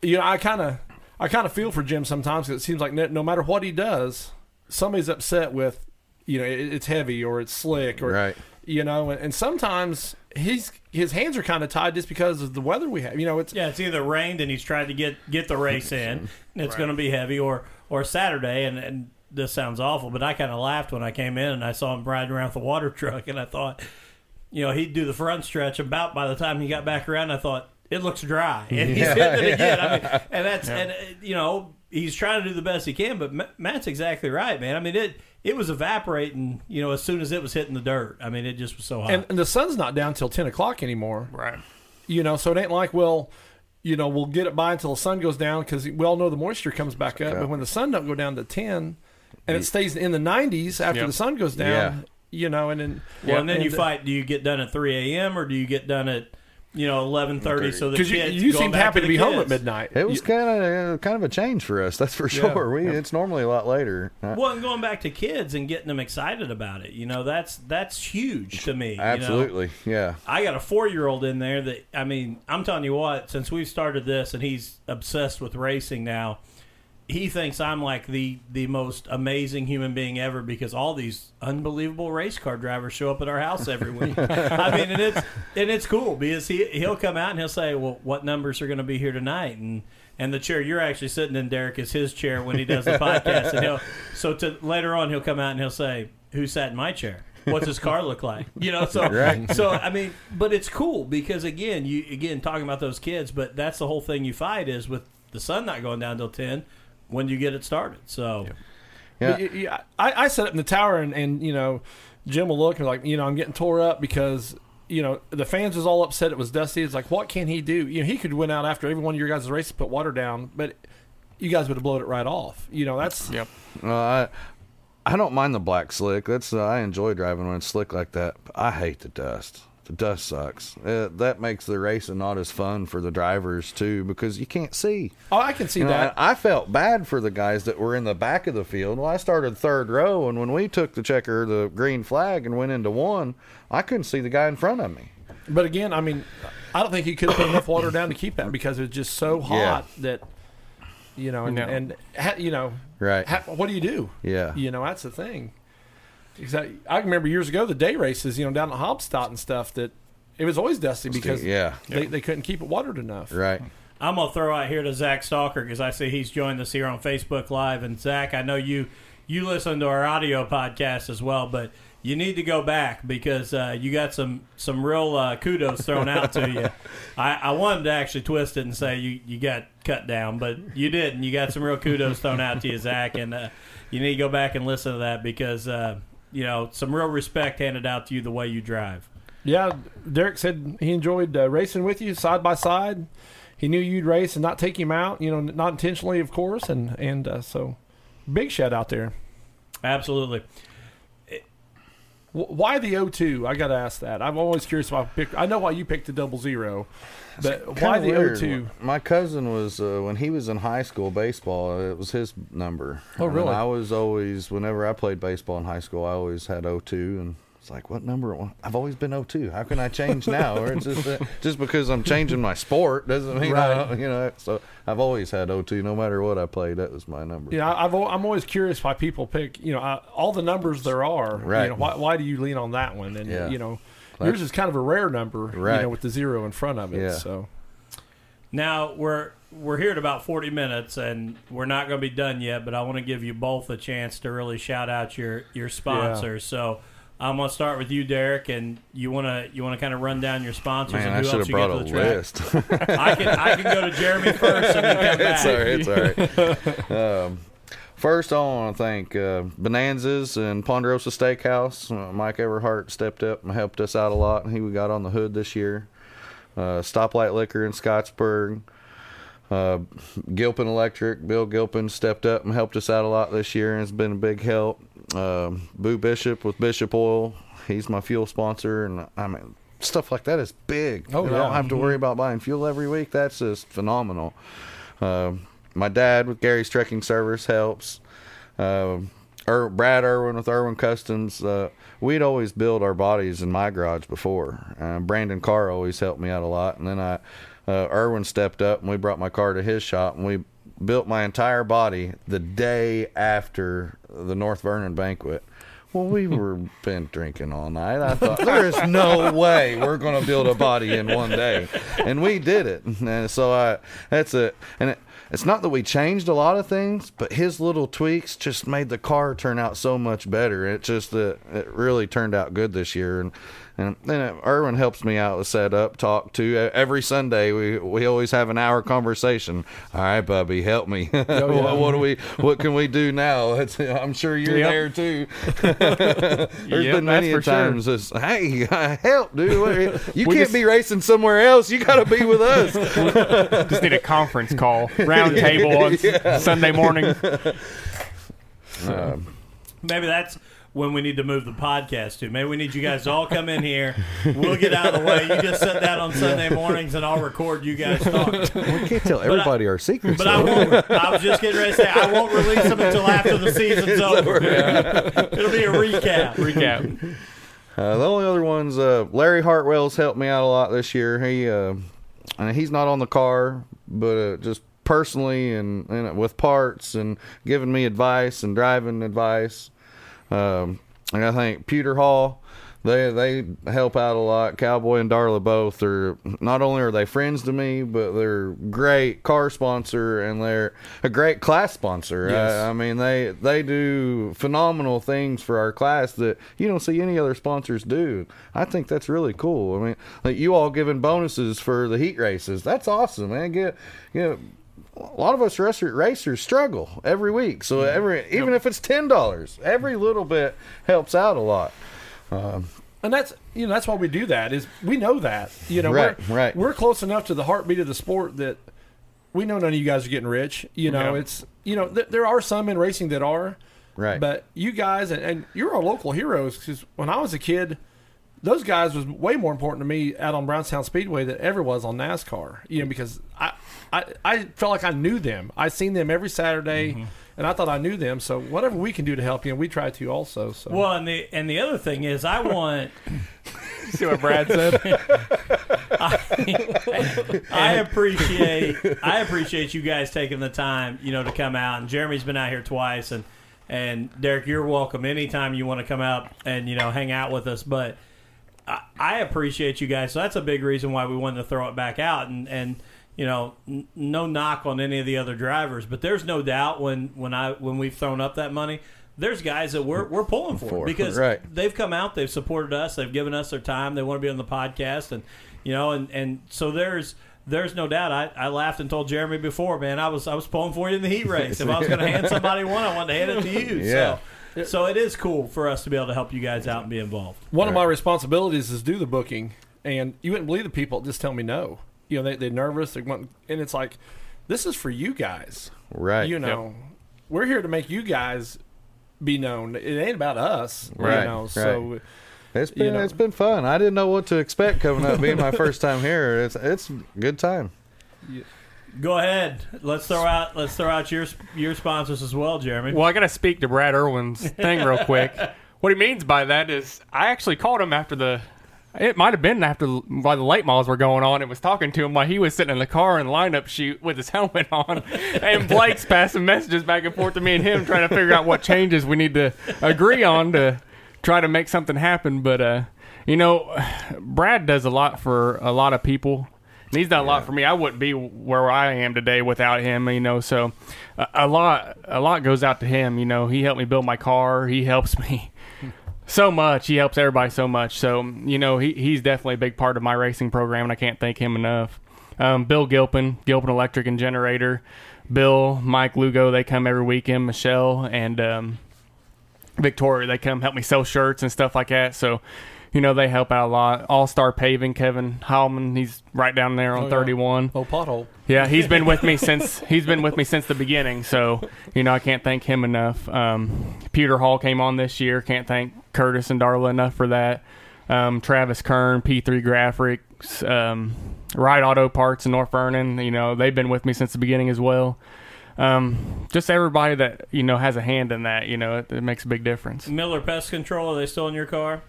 you know I kind of I kind of feel for Jim sometimes because it seems like no, no matter what he does, somebody's upset with you know it, it's heavy or it's slick or Right. You know, and, and sometimes he's his hands are kind of tied just because of the weather we have. You know, it's Yeah, it's either rained and he's trying to get get the race in, (laughs) and it's going to be heavy, or or Saturday, and and this sounds awful, but I kind of laughed when I came in and I saw him riding around with the water (laughs) truck, and I thought, you know, he'd do the front stretch. About by the time he got back around, I thought it looks dry, (laughs) and he's hitting it again. I mean, and that's and uh, you know he's trying to do the best he can, but Matt's exactly right, man. I mean it. It was evaporating, you know, as soon as it was hitting the dirt. I mean, it just was so hot. and, and the sun's not down till 10 o'clock anymore. Right. You know, so it ain't like well, you know, we'll get it by until the sun goes down because we all know the moisture comes back up. But when the sun don't go down to 10, and it stays in the 90s after Yep. the sun goes down, Yeah. you know, and then Well, and then you uh, fight. Do you get done at 3 a.m. or do you get done at you know eleven thirty, so the Because you, kids you going seemed happy to the be home at midnight. It was kind of kind of a change for us. That's for sure. We it's normally a lot later. Uh, Well, and going back to kids and getting them excited about it, you know, that's that's huge to me. you know? Absolutely, yeah. I got a four year old in there that I mean, I'm telling you what, since we've started this and he's obsessed with racing now, he thinks I'm like the the most amazing human being ever because all these unbelievable race car drivers show up at our house every week. I mean, and it's and it's cool because he he'll come out and he'll say, "Well, what numbers are going to be here tonight?" and and the chair you're actually sitting in, Derek, is his chair when he does the podcast. And he'll so to later on he'll come out and he'll say, "Who sat in my chair?" What's his car look like? You know, so Right. so I mean, but it's cool because again, you again talking about those kids, but that's the whole thing you fight is with the sun not going down till ten when you get it started. So Yeah. But, y- y- I, I set up in the tower, and, and you know, Jim will look and like, you know, I'm getting tore up because you know the fans was all upset. It was dusty. It's like, what can he do? You know, he could win out after every one of your guys' races, put water down, but you guys would have blown it right off. You know, that's Yep. Well, I I don't mind the black slick. That's uh, I enjoy driving when it's slick like that. But I hate the dust. The dust sucks. Uh, that makes the racing not as fun for the drivers too because you can't see. oh, I can see You know, that. I, I felt bad for the guys that were in the back of the field. Well, I started third row, and when we took the checker, the green flag, and went into one, I couldn't see the guy in front of me. But again, I mean, I don't think he could have put enough water down to keep that because it was just so hot that you know, and, No. and you know, Right. ha, what do you do? Yeah. You know, that's the thing. Exactly. I remember years ago the day races, you know, down at Haubstadt and stuff that it was always dusty because yeah. they, they couldn't keep it watered enough. Right. I'm gonna throw out here to Zach Stalker because I see he's joined us here on Facebook Live. And Zach, I know you you listen to our audio podcast as well, but you need to go back because uh, you got some some real uh, kudos thrown out to you. (laughs) I, I wanted to actually twist it and say you you got cut down, but you didn't. You got some real kudos thrown out to you, Zach, and uh, you need to go back and listen to that because uh, you know some real respect handed out to you the way you drive. Yeah, Derek said he enjoyed uh, racing with you side by side. He knew you'd race and not take him out, you know, not intentionally, of course, and and uh, so big shout out there. Absolutely. Why the O2? I got to ask that. I'm always curious why I. I know why you picked the double zero, but why the weird. O2? My cousin was uh, when he was in high school baseball. It was his number. Oh, And really? I was always whenever I played baseball in high school, I always had O2 and it's like what number? Well, I've always been 02. How can I change now? or it's just uh, just because I'm changing my sport doesn't mean I, don't- you know. So I've always had 02. No matter what I played, that was my number. Yeah, I've, I'm always curious why people pick. You know, I, all the numbers there are. Right. You know, why, why do you lean on that one? And Yeah. you know, That's- yours is kind of a rare number. You Right. know, with the zero in front of it. Yeah. So Now we're we're here at about forty minutes, and we're not going to be done yet. But I want to give you both a chance to really shout out your your sponsors. So I'm going to start with you, Derek, and you want to you want to kind of run down your sponsors Man, and I who should else have you get brought to a the track. list. (laughs) I can I can go to Jeremy first and then come (laughs) back. it's all right. It's all right. um, first, I want to thank uh, Bonanzas and Ponderosa Steakhouse. Uh, Mike Everhart stepped up and helped us out a lot. And he we got on the hood this year. Uh, Stoplight Liquor in Scottsburg. Uh, Gilpin Electric, Bill Gilpin stepped up and helped us out a lot this year and has been a big help. Um, Boo Bishop with Bishop Oil, he's my fuel sponsor, and I mean stuff like that is big. Oh, You know, I don't have to worry about buying fuel every week. That's just phenomenal. Um my dad with Gary's Trucking Service helps. Um er, Brad Irwin with Irwin Customs. Uh, we'd always build our bodies in my garage before. Uh, Brandon Carr always helped me out a lot, and then I, uh, Irwin stepped up and we brought my car to his shop and we built my entire body the day after the North Vernon banquet. Well, we (laughs) were been drinking all night. I thought there is no (laughs) way we're going to build a body in one day, and we did it. And so I, that's it. And it, it's not that we changed a lot of things, but his little tweaks just made the car turn out so much better. It just that it really turned out good this year. And and then Irwin helps me out with setup, talk to every Sunday. We we always have an hour conversation. All right, Bubby, help me. (laughs) yeah. what, what do we? What can we do now? (laughs) It's, I'm sure you're Yep. there too. (laughs) There's Yep, been many that's a for sure. times. It's, hey, help, dude! You We can't just- be racing somewhere else. You got to be with us. Just need a conference call, round table on s- Sunday morning. Um, Maybe that's when we need to move the podcast to. Maybe we need you guys to all come in here. We'll get out of the way. You just sit down on Sunday mornings, and I'll record you guys talk. We can't tell everybody our secrets. But I though. won't. I was just getting ready to say I won't release them until after the season's over. It'll be a recap. Recap. Uh, the only other ones, uh, Larry Hartwell's helped me out a lot this year. He, uh, and he's not on the car, but uh, just personally and, and with parts and giving me advice and driving advice. Um, and I think Pewter Hall, they they help out a lot. Cowboy and Darla both are not only are they friends to me, but they're great car sponsor and they're a great class sponsor. Yes. I, I mean they they do phenomenal things for our class that you don't see any other sponsors do. I think that's really cool. I mean, like you all giving bonuses for the heat races. That's awesome, man. Get you know a lot of us racer, racers struggle every week. So every even if it's ten dollars, every little bit helps out a lot. Um, And that's you know that's why we do that is we know that you know Right, we're, right. we're close enough to the heartbeat of the sport that we know none of you guys are getting rich. You know Yeah. it's you know th- there are some in racing that are Right. but you guys and, and you're our local heroes because when I was a kid, those guys was way more important to me out on Brownstown Speedway than ever was on NASCAR. You know because I I, I felt like I knew them. I seen them every Saturday. Mm-hmm. And I thought I knew them, so whatever we can do to help you, and we try to also. So Well, and the and the other thing is, I want. (laughs) See what Brad said? (laughs) I appreciate I appreciate you guys taking the time, you know, to come out. And Jeremy's been out here twice, and and Derek, you're welcome anytime you want to come out and you know hang out with us. But I, I appreciate you guys, so that's a big reason why we wanted to throw it back out. And and you know, n- no knock on any of the other drivers, but there's no doubt when when I when we've thrown up that money. There's guys that we're, we're pulling for, For, because (laughs) right. they've come out, they've supported us, they've given us their time, they want to be on the podcast, and you know, and, and so there's there's no doubt. I, I laughed and told Jeremy before, man, I was I was pulling for you in the heat race. If I was going to hand (laughs) somebody one, I wanted to hand it to you. Yeah. So so it is cool for us to be able to help you guys out and be involved. One of my responsibilities is do the booking, and you wouldn't believe the people just tell me no. You know, they, they're nervous. They want, and it's like, this is for you guys. right. You know, we're here to make you guys be known. It ain't about us. Right, You know, so It's been you know. it's been fun. I didn't know what to expect coming up being my first time here. It's it's a good time. Go ahead. Let's throw out let's throw out your your sponsors as well, Jeremy. Well, I got to speak to Brad Irwin's thing real quick. (laughs) What he means by that is, I actually called him after the. It might have been after while the late models were going on. It was talking to him while he was sitting in the car in lineup chute with his (laughs) helmet on, and Blake's passing messages back and forth to me and him, trying to figure out what changes we need to agree on to try to make something happen. But uh, you know, Brad does a lot for a lot of people. And he's done a lot for me. I wouldn't be where I am today without him, you know. So a, a lot, a lot goes out to him. You know, he helped me build my car. He helps (laughs) me so much. He helps everybody so much. So you know, he he's definitely a big part of my racing program, and I can't thank him enough. Um, Bill Gilpin, Gilpin Electric and Generator, Bill, Mike Lugo, they come every weekend. Michelle and um, Victoria, they come help me sell shirts and stuff like that. So, you know, they help out a lot. All Star Paving, Kevin Hallman, he's right down there on Oh, yeah. 31. oh pothole. Yeah, he's been with me (laughs) since he's been with me since the beginning. So, you know, I can't thank him enough. Um, Peter Hall came on this year. Can't thank Curtis and Darla enough for that. Um, Travis Kern, P3 Graphics, um, Ride Auto Parts in North Vernon. You know, they've been with me since the beginning as well. Um, just everybody that you know has a hand in that. You know, it, it makes a big difference. Miller Pest Control, are they still in your car?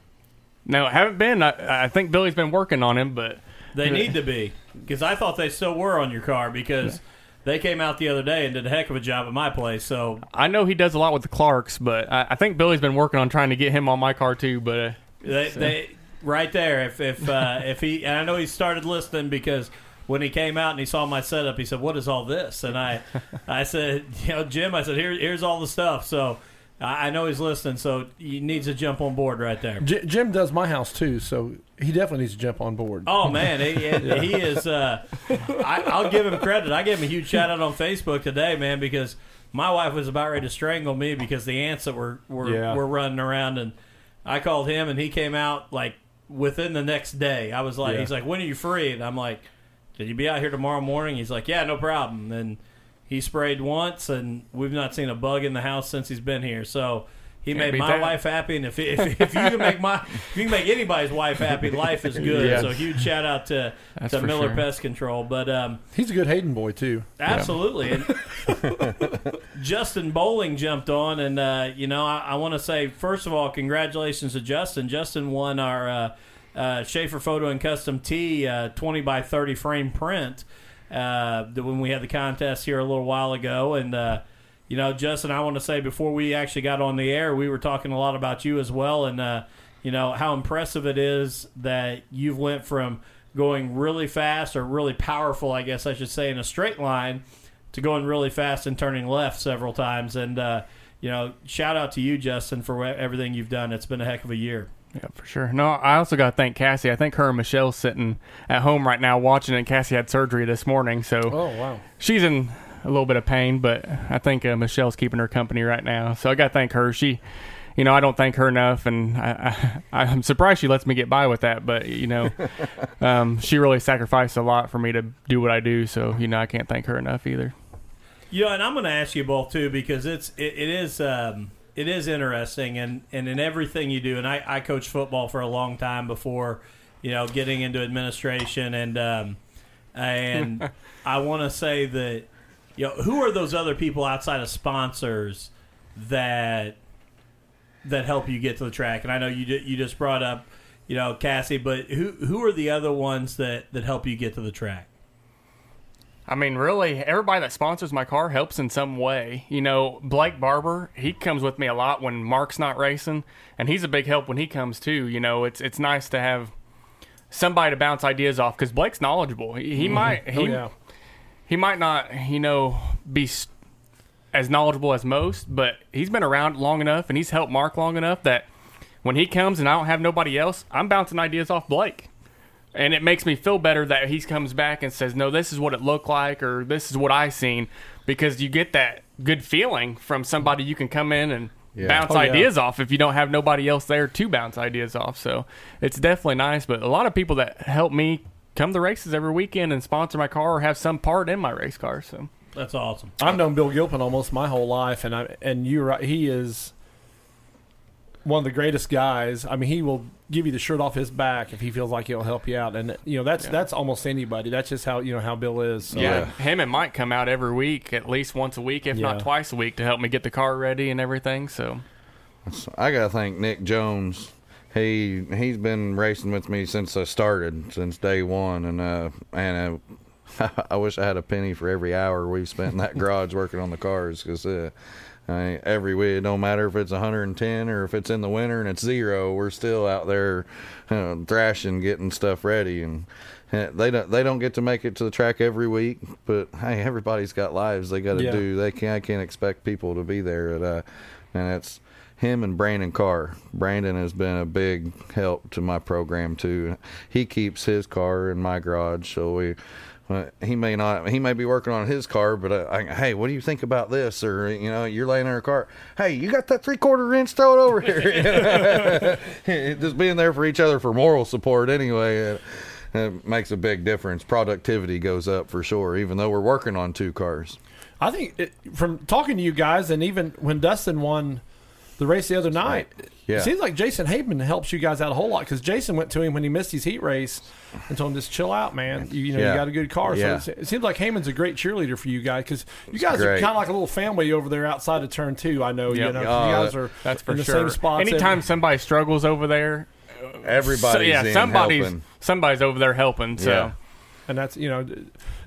No, haven't been. I, I think Billy's been working on him, but They need to be because I thought they still were on your car because they came out the other day and did a heck of a job at my place. So I know he does a lot with the Clarks. But I, I think Billy's been working on trying to get him on my car too. But uh, they, they right there. If if uh, (laughs) if he and I know he started listening because when he came out and he saw my setup, he said, "What is all this?" And I (laughs) I said, "You know, Jim," I said, "Here here's all the stuff." So. I know he's listening, so he needs to jump on board right there. J- Jim does my house too, so he definitely needs to jump on board. Oh man, he, (laughs) he is. Uh, I, I'll give him credit. I gave him a huge shout out on Facebook today, man, because my wife was about ready to strangle me because the ants that were were, Yeah. were running around, and I called him, and he came out like within the next day. I was like, Yeah. he's like, when are you free? And I'm like, can you be out here tomorrow morning? He's like, yeah, no problem. And he sprayed once, and we've not seen a bug in the house since he's been here. So He Can't made my that. wife happy, and if, if, if you can make my (laughs) if you can make anybody's wife happy, life is good. Yeah. So huge shout out to That's to Miller sure. Pest Control. But um, He's a good Hayden boy too. Absolutely. And (laughs) Justin Bowling jumped on, and uh, you know, I, I want to say first of all, congratulations to Justin. Justin won our uh, uh, Schaefer Photo and Custom T uh, 20 by 30 frame print uh, when we had the contest here a little while ago, and. Uh, you know, Justin, I want to say before we actually got on the air, we were talking a lot about you as well, and uh, you know how impressive it is that you've went from going really fast or really powerful, I guess I should say, in a straight line to going really fast and turning left several times. And uh, you know, shout out to you, Justin, for everything you've done. It's been a heck of a year. Yeah, for sure. No, I also got to thank Cassie. I think her and Michelle's sitting at home right now watching it. Cassie had surgery this morning, so Oh wow. she's in a little bit of pain, but I think uh, Michelle's keeping her company right now. So I got to thank her. She, you know, I don't thank her enough, and I, I, I'm surprised she lets me get by with that. But you know, (laughs) um, she really sacrificed a lot for me to do what I do. So you know, I can't thank her enough either. Yeah, and I'm going to ask you both too because it's it, it is um, it is interesting, and and in everything you do. And I I coached football for a long time before, you know, getting into administration, and um, and (laughs) I want to say that you know who are those other people outside of sponsors that that help you get to the track? And I know you you just brought up you know Cassie, but who who are the other ones that that help you get to the track? I mean, really, everybody that sponsors my car helps in some way. You know, Blake Barber, he comes with me a lot when Mark's not racing, and he's a big help when he comes too. You know, it's it's nice to have somebody to bounce ideas off because Blake's knowledgeable. He, he mm-hmm. might oh, he, Oh yeah. he might not you know be as knowledgeable as most, but he's been around long enough and he's helped Mark long enough that when he comes and I don't have nobody else, I'm bouncing ideas off Blake. And it makes me feel better that he comes back and says, "No, this is what it looked like, or this is what I seen," because you get that good feeling from somebody you can come in and Yeah. bounce Oh, yeah. ideas off if you don't have nobody else there to bounce ideas off. So it's definitely nice. But a lot of people that help me come to races every weekend and sponsor my car or have some part in my race car. So That's awesome. I've known Bill Gilpin almost my whole life, and I and you're right. He is one of the greatest guys. I mean, he will give you the shirt off his back if he feels like he'll help you out, and you know that's Yeah. that's almost anybody. That's just how you know how Bill is. So. Yeah, him and Mike come out every week, at least once a week, if Yeah. not twice a week, to help me get the car ready and everything. So I gotta thank Nick Jones. He he's been racing with me since I started, since day one, and uh, and uh, (laughs) I wish I had a penny for every hour we've spent in that (laughs) garage working on the cars because uh, I, every week, it don't matter if it's 110 or if it's in the winter and it's zero, we're still out there uh, thrashing, getting stuff ready, and uh, they don't they don't get to make it to the track every week. But hey, everybody's got lives they got to Yeah. do. They can't I can't expect people to be there at uh, and it's him and Brandon Carr. Brandon has been a big help to my program too. He keeps his car in my garage, so we. He may not. He may be working on his car, but uh, I, hey, what do you think about this? Or you know, you're laying in a car. Hey, you got that three quarter inch? Throw it over here. (laughs) Just being there for each other for moral support, anyway. It makes a big difference. Productivity goes up for sure, even though we're working on two cars. I think it, from talking to you guys, and even when Dustin won the race the other night, Yeah. it seems like Jason Heyman helps you guys out a whole lot because Jason went to him when he missed his heat race and told him just chill out, man. You, you know Yeah. you got a good car, Yeah. so it seems like Heyman's a great cheerleader for you guys because you guys are kind of like a little family over there outside of turn two. I know, you Yep. know, 'cause Oh, you guys are that's for in the sure. same spot. Anytime every- somebody struggles over there, Everybody's so, yeah, in somebody's helping. somebody's over there helping. So Yeah. and that's you know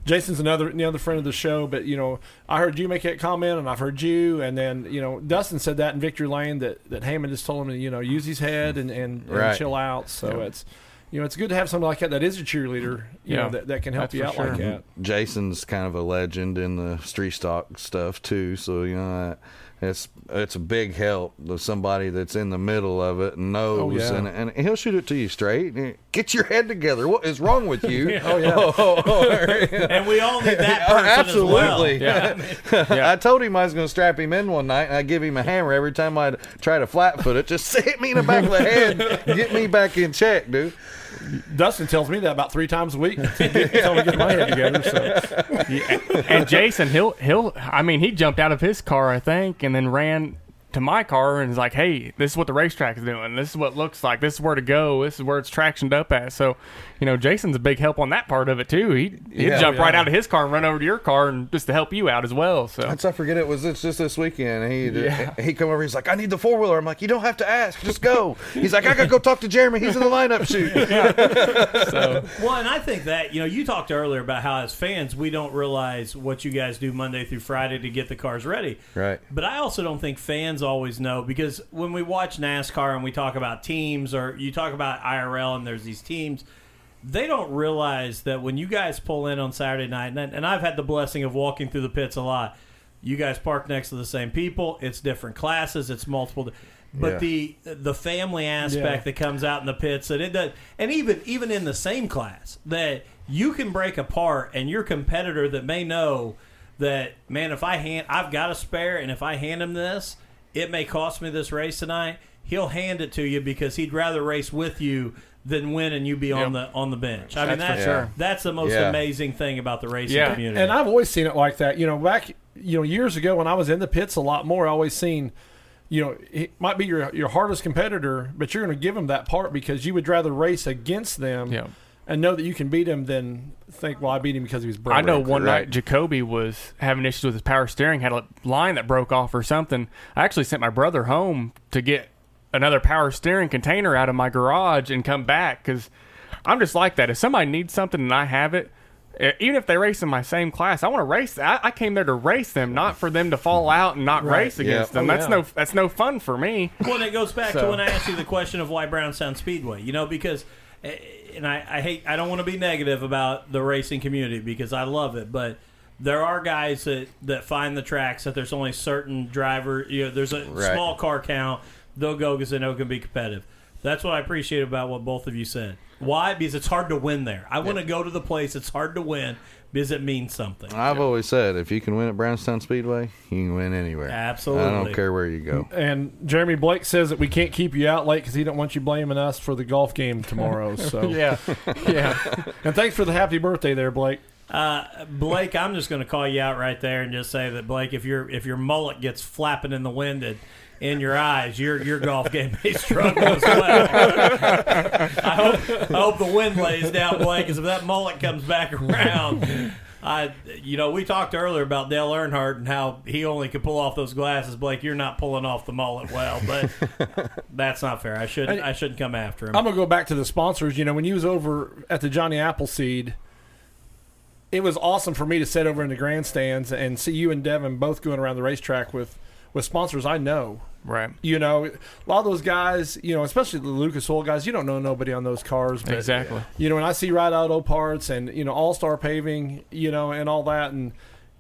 jason's another another friend of the show but you know i heard you make that comment and i've heard you and then you know dustin said that in victory lane that that Heyman just told him to you know use his head and and, and Right. chill out so it's you know it's good to have somebody like that that is a cheerleader you Yeah. know that, that can help That's you out sure. like that Jason's kind of a legend in the street stock stuff too. So you know, it's it's a big help to somebody that's in the middle of it and oh, knows, Oh, yeah. and and he'll shoot it to you straight. Get your head together. What is wrong with you? (laughs) oh yeah (laughs) oh, oh, (laughs) And we all need that Oh, person absolutely. as well. Yeah. I told him I was going to strap him in one night, and I give him a hammer every time I try to flat foot it. Just hit me in the back of the head, get me back in check, dude. Dustin tells me that about three times a week to get, to get my head together so and Jason, he'll he'll. I mean, he jumped out of his car, I think, and then ran to my car and is like, "Hey, this is what the racetrack is doing. This is what it looks like. This is where to go. This is where it's tractioned up at." So, you know, Jason's a big help on that part of it too. He he'd Yeah. jump right out of his car and run over to your car and just to help you out as well. So That's I forget it was it's just this weekend. He Yeah. he come over. He's like, I need the four wheeler. I'm like, you don't have to ask, just go. He's like, I gotta go talk to Jeremy. He's in the lineup chute. (laughs) so Well, and I think that you know you talked earlier about how as fans we don't realize what you guys do Monday through Friday to get the cars ready. Right. But I also don't think fans always know because when we watch NASCAR and we talk about teams or you talk about IRL and there's these teams, they don't realize that when you guys pull in on Saturday night, and, and I've had the blessing of walking through the pits a lot. You guys park next to the same people. It's different classes. It's multiple. But Yeah. the the family aspect Yeah. that comes out in the pits that it does, and even even in the same class that you can break apart, and your competitor that may know that man, if I hand, I've got a spare, and if I hand him this, it may cost me this race tonight. He'll hand it to you because he'd rather race with you than win and you be on the on the bench. I mean, That's for that's sure. that's the most Yeah. amazing thing about the racing Yeah. community. And I've always seen it like that. You know, back you know years ago when I was in the pits a lot more, I always seen, you know, it might be your your hardest competitor, but you're going to give them that part because you would rather race against them yeah. and know that you can beat him than think, well, I beat him because he was brother. I know one correct. night Jacoby was having issues with his power steering, had a line that broke off or something. I actually sent my brother home to get another power steering container out of my garage and come back because I'm just like that. If somebody needs something and I have it, eh, even if they race in my same class, I want to race. I, I came there to race them, not for them to fall out and not race against Yeah. them. Oh, that's yeah. no that's no fun for me. Well, and it goes back to when I asked you the question of why Brownstown Speedway. You know, because, eh, and I, I hate, I don't want to be negative about the racing community because I love it, but there are guys that that find the tracks that there's only certain driver. You know, there's a Right. small car count. They'll go because they know it can be competitive. That's what I appreciate about what both of you said. Why? Because it's hard to win there. I want to go to the place it's hard to win because it means something. I've always said if you can win at Brownstown Speedway, you can win anywhere. Absolutely. I don't care where you go. And Jeremy Blake says that we can't keep you out late because he don't want you blaming us for the golf game tomorrow. (laughs) So Yeah, yeah. and thanks for the happy birthday there, Blake. Uh, Blake, I'm just going to call you out right there and just say that Blake, if your if your mullet gets flapping in the wind and in your eyes, your your golf game may struggle as well. I hope I hope the wind lays down, Blake, because if that mullet comes back around. I, you know, we talked earlier about Dale Earnhardt and how he only could pull off those glasses. Blake, you're not pulling off the mullet well, but that's not fair. I shouldn't. I shouldn't come after him. I'm gonna go back to the sponsors. You know, when you was over at the Johnny Appleseed, it was awesome for me to sit over in the grandstands and see you and Devin both going around the racetrack with with sponsors I know. Right. You know, a lot of those guys, you know, especially the Lucas Oil guys, you don't know nobody on those cars. But, Exactly. You know, when I see Ride Auto Parts and you know All Star Paving, you know, and all that, and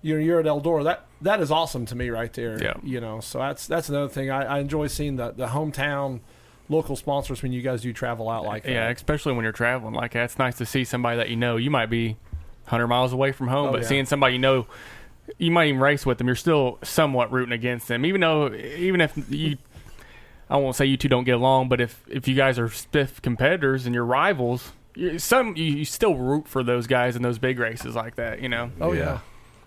you know you're at Eldora, that that is awesome to me right there. Yeah. You know, so that's that's another thing I, I enjoy seeing the the hometown local sponsors when you guys do travel out like that. Yeah, especially when you're traveling like that. It's nice to see somebody that you know. You might be 100 miles away from home, Oh, but yeah. seeing somebody you know, you might even race with them. You're still somewhat rooting against them, even though, even if you, I won't say you two don't get along, but if if you guys are stiff competitors and you're rivals, you, some you, you still root for those guys in those big races like that. You know. Oh Yeah. yeah.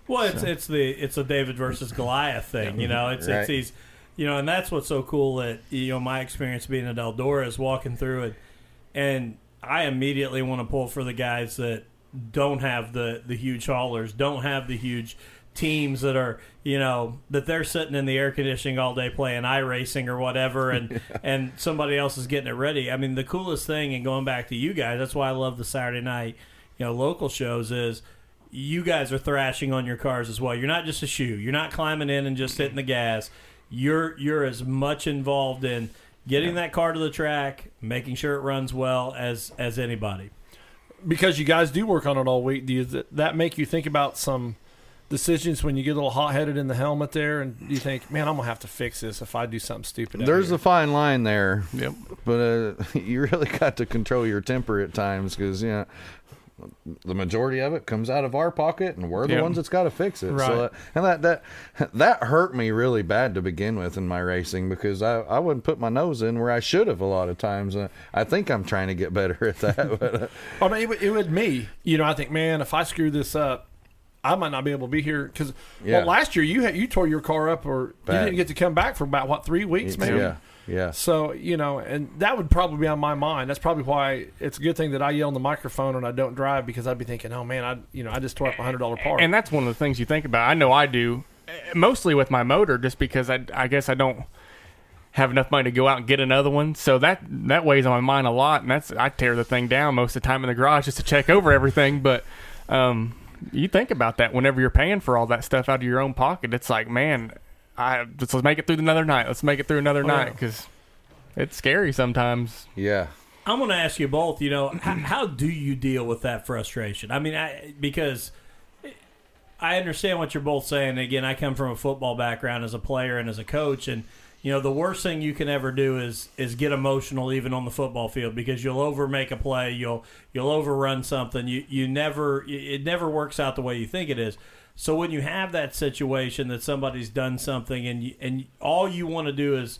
Well, it's it's the it's a David versus Goliath thing, you know. It's Right. it's these, you know, and that's what's so cool that you know my experience being at Eldora is walking through it, and I immediately want to pull for the guys that don't have the the huge haulers, don't have the huge teams that are you know that they're sitting in the air conditioning all day playing iRacing or whatever, and (laughs) and somebody else is getting it ready. I mean, the coolest thing, and going back to you guys, that's why I love the Saturday night, you know, local shows is you guys are thrashing on your cars as well. You're not just a shoe. You're not climbing in and just hitting the gas. You're you're as much involved in getting that car to the track, making sure it runs well as as anybody. Because you guys do work on it all week, do you, that make you think about some decisions when you get a little hot headed in the helmet there, and you think, man, I'm gonna have to fix this if I do something stupid. There's here." a fine line there, Yep. but uh, (laughs) you really got to control your temper at times because you know the majority of it comes out of our pocket, and we're the Yep. ones that's got to fix it. Right. So, uh, and that that that hurt me really bad to begin with in my racing because I I wouldn't put my nose in where I should have a lot of times. Uh, I think I'm trying to get better at that, (laughs) but uh, I mean, it, it would me. You know, I think, man, if I screw this up, I might not be able to be here because Yeah. well, last year you had, you tore your car up, or Bad. you didn't get to come back for about what three weeks, maybe. Yeah, yeah. So you know, and that would probably be on my mind. That's probably why it's a good thing that I yell on the microphone and I don't drive because I'd be thinking, oh man, I you know I just tore up a hundred dollar part. And that's one of the things you think about. I know I do, mostly with my motor, just because I, I guess I don't have enough money to go out and get another one. So that that weighs on my mind a lot, and that's I tear the thing down most of the time in the garage just to check over everything. But um, you think about that whenever you're paying for all that stuff out of your own pocket. It's like, man, I let's, let's make it through another night. Let's make it through another Oh, night yeah. because it's scary sometimes. yeah. I'm going to ask you both. You know, how, how do you deal with that frustration? I mean, I, because I understand what you're both saying. Again, I come from a football background as a player and as a coach, and you know, the worst thing you can ever do is is get emotional even on the football field because you'll over make a play, you'll you'll overrun something. You you never it never works out the way you think it is. So when you have that situation that somebody's done something and you, and all you want to do is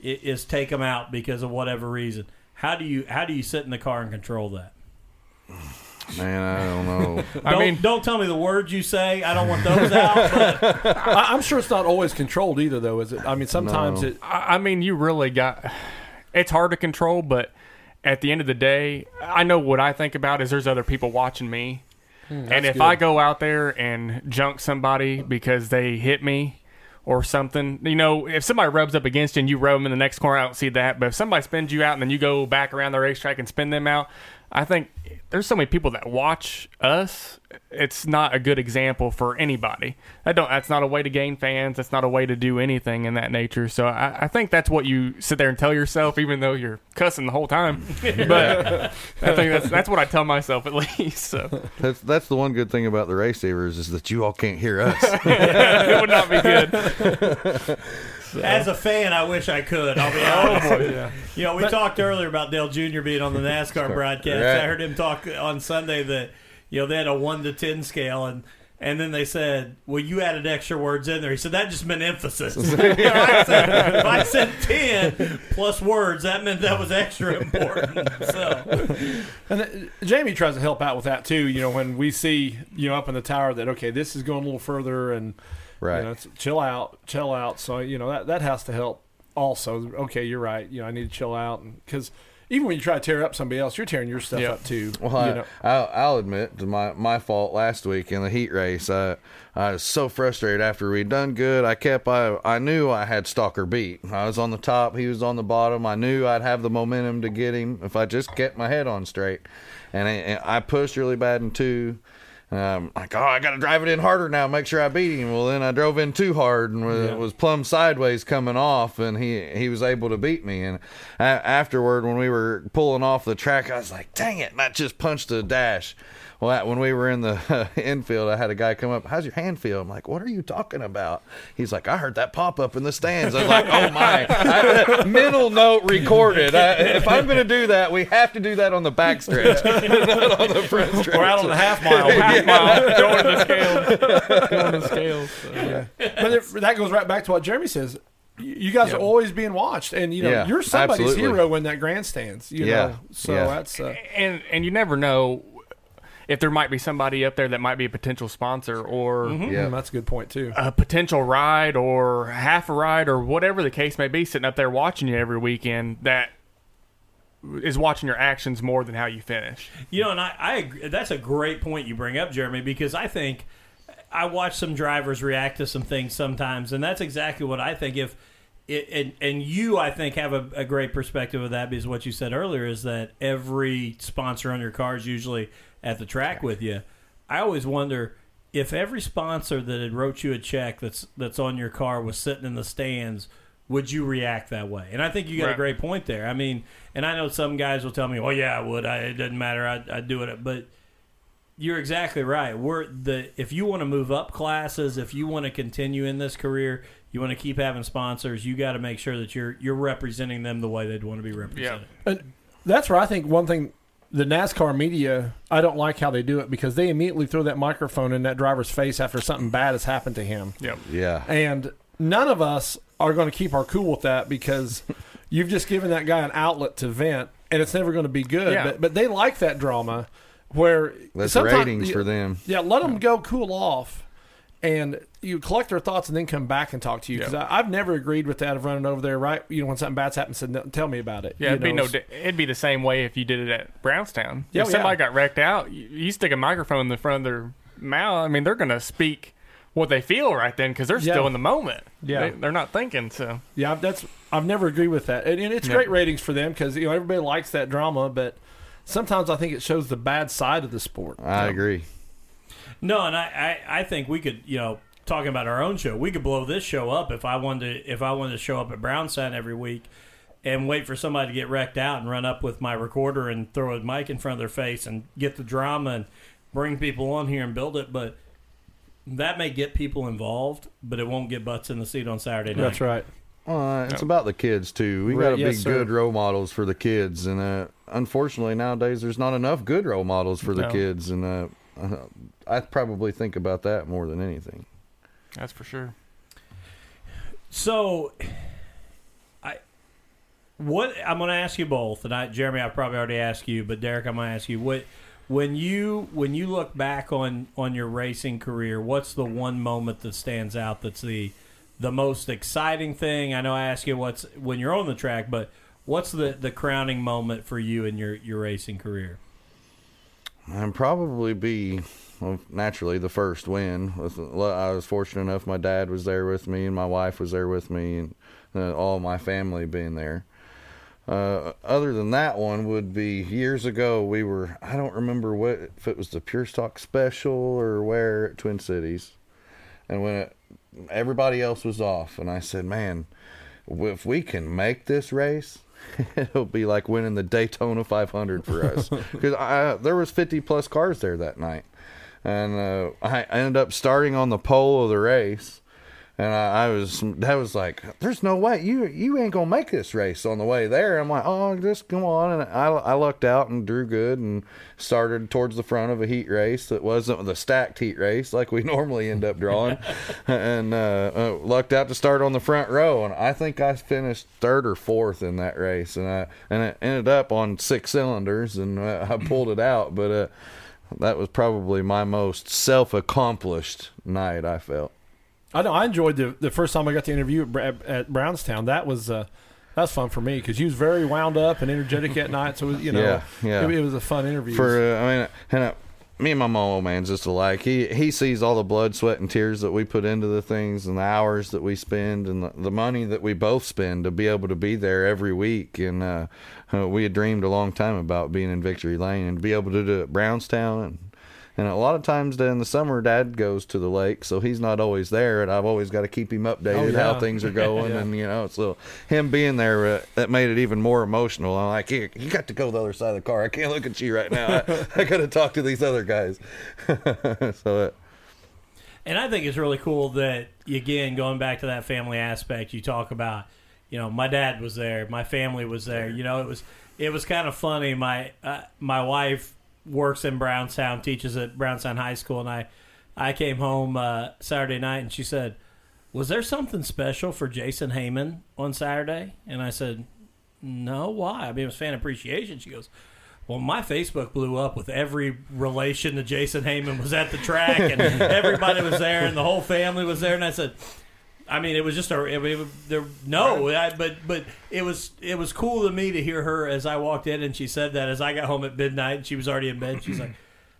is take them out because of whatever reason. How do you how do you sit in the car and control that? (sighs) (laughs) Man, I don't know. (laughs) I don't, mean- don't tell me the words you say. I don't want those out. But (laughs) I, I'm sure it's not always controlled either, though, is it? I mean, sometimes No. it. I I mean, you really got. It's hard to control, but at the end of the day, I know what I think about is there's other people watching me, hmm, and if good. I go out there and junk somebody because they hit me or something, you know, if somebody rubs up against you and you rub them in the next corner, I don't see that. But if somebody spins you out and then you go back around the racetrack and spin them out, I think there's so many people that watch us. It's not a good example for anybody. I don't. That's not a way to gain fans. That's not a way to do anything in that nature. So I, I think that's what you sit there and tell yourself, even though you're cussing the whole time. (laughs) But I think that's that's what I tell myself at (laughs) least. So That's that's the one good thing about the Raceceivers is that you all can't hear us. (laughs) it would not be good. As a fan, I wish I could. I'll be (laughs) honest. Oh, yeah. You know, we talked earlier about Dale Jr. being on the (laughs) NASCAR broadcast. Right. I heard him talk on Sunday that you know they had a one to ten scale, and and then they said, "Well, you added extra words in there." He said that just meant emphasis. (laughs) if, I said, if I said ten plus words, that meant that was extra important. So And uh, Jamie tries to help out with that too. You know, when we see you know up in the tower that okay, this is going a little further, and Right. you know, it's, chill out, chill out. So you know that that has to help. Also, okay, you're right. You know, I need to chill out because even when you try to tear up somebody else, you're tearing your stuff Yeah. up too. Well, you know, I, I'll, I'll admit to my, my fault last week in the heat race. I, I was so frustrated after we'd done good. I kept I I knew I had Stalker beat. I was on the top, he was on the bottom. I knew I'd have the momentum to get him if I just kept my head on straight. And I, and I pushed really bad in two. Um, like, oh, I got to drive it in harder now, make sure I beat him. Well, then I drove in too hard and was, Yeah. was plumb sideways coming off, and he he was able to beat me. And a- afterward, when we were pulling off the track, I was like, dang it, and I just punched the dash. Well, that- when we were in the (laughs) infield, I had a guy come up. How's your hand feel? I'm like, what are you talking about? He's like, I heard that pop up in the stands. I was like, oh my! (laughs) I, (laughs) mental note recorded. I, if I'm going to do that, we have to do that on the back stretch, not on the front stretch. we're out on the half mile. Half mile going to the scales. Going the scales. So, yeah. but it, that goes right back to what Jeremy says. You you guys are always being watched, and you know Yeah, you're somebody's absolutely. hero in that grandstands. You Yeah, know, so yeah. that's uh, and and you never know if there might be somebody up there that might be a potential sponsor or Yeah. mm, that's a good point too. a potential ride or half a ride or whatever the case may be sitting up there watching you every weekend that is watching your actions more than how you finish. You know, and I, I agree, that's a great point you bring up, Jeremy, because I think I watch some drivers react to some things sometimes, and that's exactly what I think. If it, and and you, I think, have a, a great perspective of that because what you said earlier is that every sponsor on your car is usually at the track with you. I always wonder if every sponsor that had wrote you a check that's that's on your car was sitting in the stands, would you react that way? And I think you got a great point there. I mean, and I know some guys will tell me, "Oh yeah, I would. I, it doesn't matter. I I do it." But you're exactly right. We're the if you want to move up classes, if you want to continue in this career, you want to keep having sponsors. You got to make sure that you're you're representing them the way they'd want to be represented. And that's where I think one thing the NASCAR media, I don't like how they do it because they immediately throw that microphone in that driver's face after something bad has happened to him. Yep. Yeah. And none of us are going to keep our cool with that because (laughs) you've just given that guy an outlet to vent and it's never going to be good. Yeah. But, but they like that drama. where That's sometimes- ratings for them. Yeah, let them go cool off, and you collect their thoughts, and then come back and talk to you. Because Yeah. I've never agreed with that of running over there. Right, you know, when something bad's happened, said, "No, "Tell me about it." Yeah, it'd be no. di- It'd be the same way if you did it at Brownstown. Oh, yeah, if yeah. somebody got wrecked out, you, you stick a microphone in the front of their mouth. I mean, they're gonna speak what they feel right then because they're Yeah. still in the moment. Yeah. they, are not thinking. So Yeah, that's I've never agreed with that, and, and it's Yeah. great ratings for them because you know everybody likes that drama, but sometimes I think it shows the bad side of the sport. I agree. No, and I, I, I think we could, you know, talking about our own show, we could blow this show up if I wanted to, if I wanted to show up at Brownstown every week and wait for somebody to get wrecked out and run up with my recorder and throw a mic in front of their face and get the drama and bring people on here and build it, but that may get people involved, but it won't get butts in the seat on Saturday night. That's right. Well, it's about the kids too. We Right, got to yes, be sir. good role models for the kids, and uh, unfortunately nowadays there's not enough good role models for the No. kids, and uh, uh, I probably think about that more than anything. That's for sure. So, I what I'm going to ask you both, and I, Jeremy, I probably already asked you, but Derek, I'm going to ask you what when you when you look back on on your racing career, what's the one moment that stands out? That's the the most exciting thing. I know I ask you what's when you're on the track, but what's the the crowning moment for you in your your racing career? And probably be well, naturally the first win. I was fortunate enough; my dad was there with me, and my wife was there with me, and uh, all my family being there. Uh, other than that one would be years ago. We were I don't remember what if it was the Pure Stock Special or where at Twin Cities, and when it, everybody else was off, and I said, "Man, if we can make this race." (laughs) It'll be like winning the Daytona 500 for us. (laughs) Because there was 50 plus cars there that night, and uh, I ended up starting on the pole of the race, and I, I was that was like, "There's no way you you ain't gonna make this race on the way there." I'm like, "Oh, just come on!" And I I lucked out and drew good and started towards the front of a heat race that wasn't the stacked heat race like we (laughs) normally end up drawing, (laughs) and uh, uh, lucked out to start on the front row. And I think I finished third or fourth in that race, and I and it ended up on six cylinders, and uh, I pulled it out, but. Uh, that was probably my most self-accomplished night. I felt. I know I enjoyed the the first time I got to interview at, at Brownstown. That was uh, that was fun for me because you was very wound up and energetic at night. So it was, you know, Yeah, yeah. It, it was a fun interview. For uh, I mean, and uh, me and my mom, old man's just alike. He he sees all the blood, sweat, and tears that we put into the things, and the hours that we spend, and the, the money that we both spend to be able to be there every week. And uh, uh, we had dreamed a long time about being in Victory Lane and to be able to do it at Brownstown and. And a lot of times in the summer, Dad goes to the lake, so he's not always there, and I've always got to keep him updated Oh, yeah. how things are (laughs) going. Yeah. And you know, it's a little him being there uh, that made it even more emotional. I'm like, Here, you got to go the other side of the car. I can't look at you right now. I, I got to talk to these other guys. (laughs) so uh, And I think it's really cool that again going back to that family aspect you talk about. You know, my dad was there, my family was there. You know, it was it was kind of funny. My uh, my wife works in Brownstown, teaches at Brownstown High School, and I I came home uh, Saturday night and she said, "Was there something special for Jason Heyman on Saturday?" And I said, "No, why? I mean, it was fan appreciation." She goes. Well, my Facebook blew up with every relation to Jason Heyman was at the track, and (laughs) everybody was there, and the whole family was there. And I said, I mean, it was just a it, it, there. No, I, but but it was it was cool to me to hear her as I walked in, and she said that as I got home at midnight, and she was already in bed. She's like,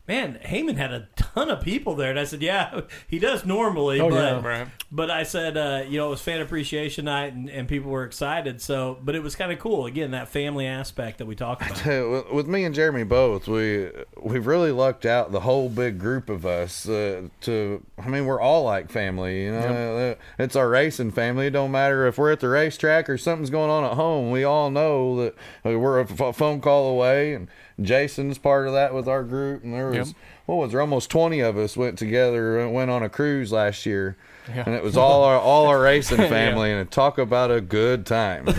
"Man, Heyman had a ton of people there," and I said, "Yeah, he does normally, Oh, but yeah. Right. but I said, uh, you know, it was fan appreciation night, and, and people were excited. So, but it was kind of cool. Again, that family aspect that we talked about. Hey, with, with me and Jeremy both, we we've really lucked out the whole big group of us uh, to. I mean, we're all like family. You know, Uh, it's our racing family. It don't matter if we're at the racetrack or something's going on at home. We all know that uh, we're a f- phone call away, and Jason's part of that with our group, and there was was what was there? Almost twenty of us went together went on a cruise last year, Yeah. and it was all our all our racing (laughs) family, and talk about a good time. (laughs) (laughs)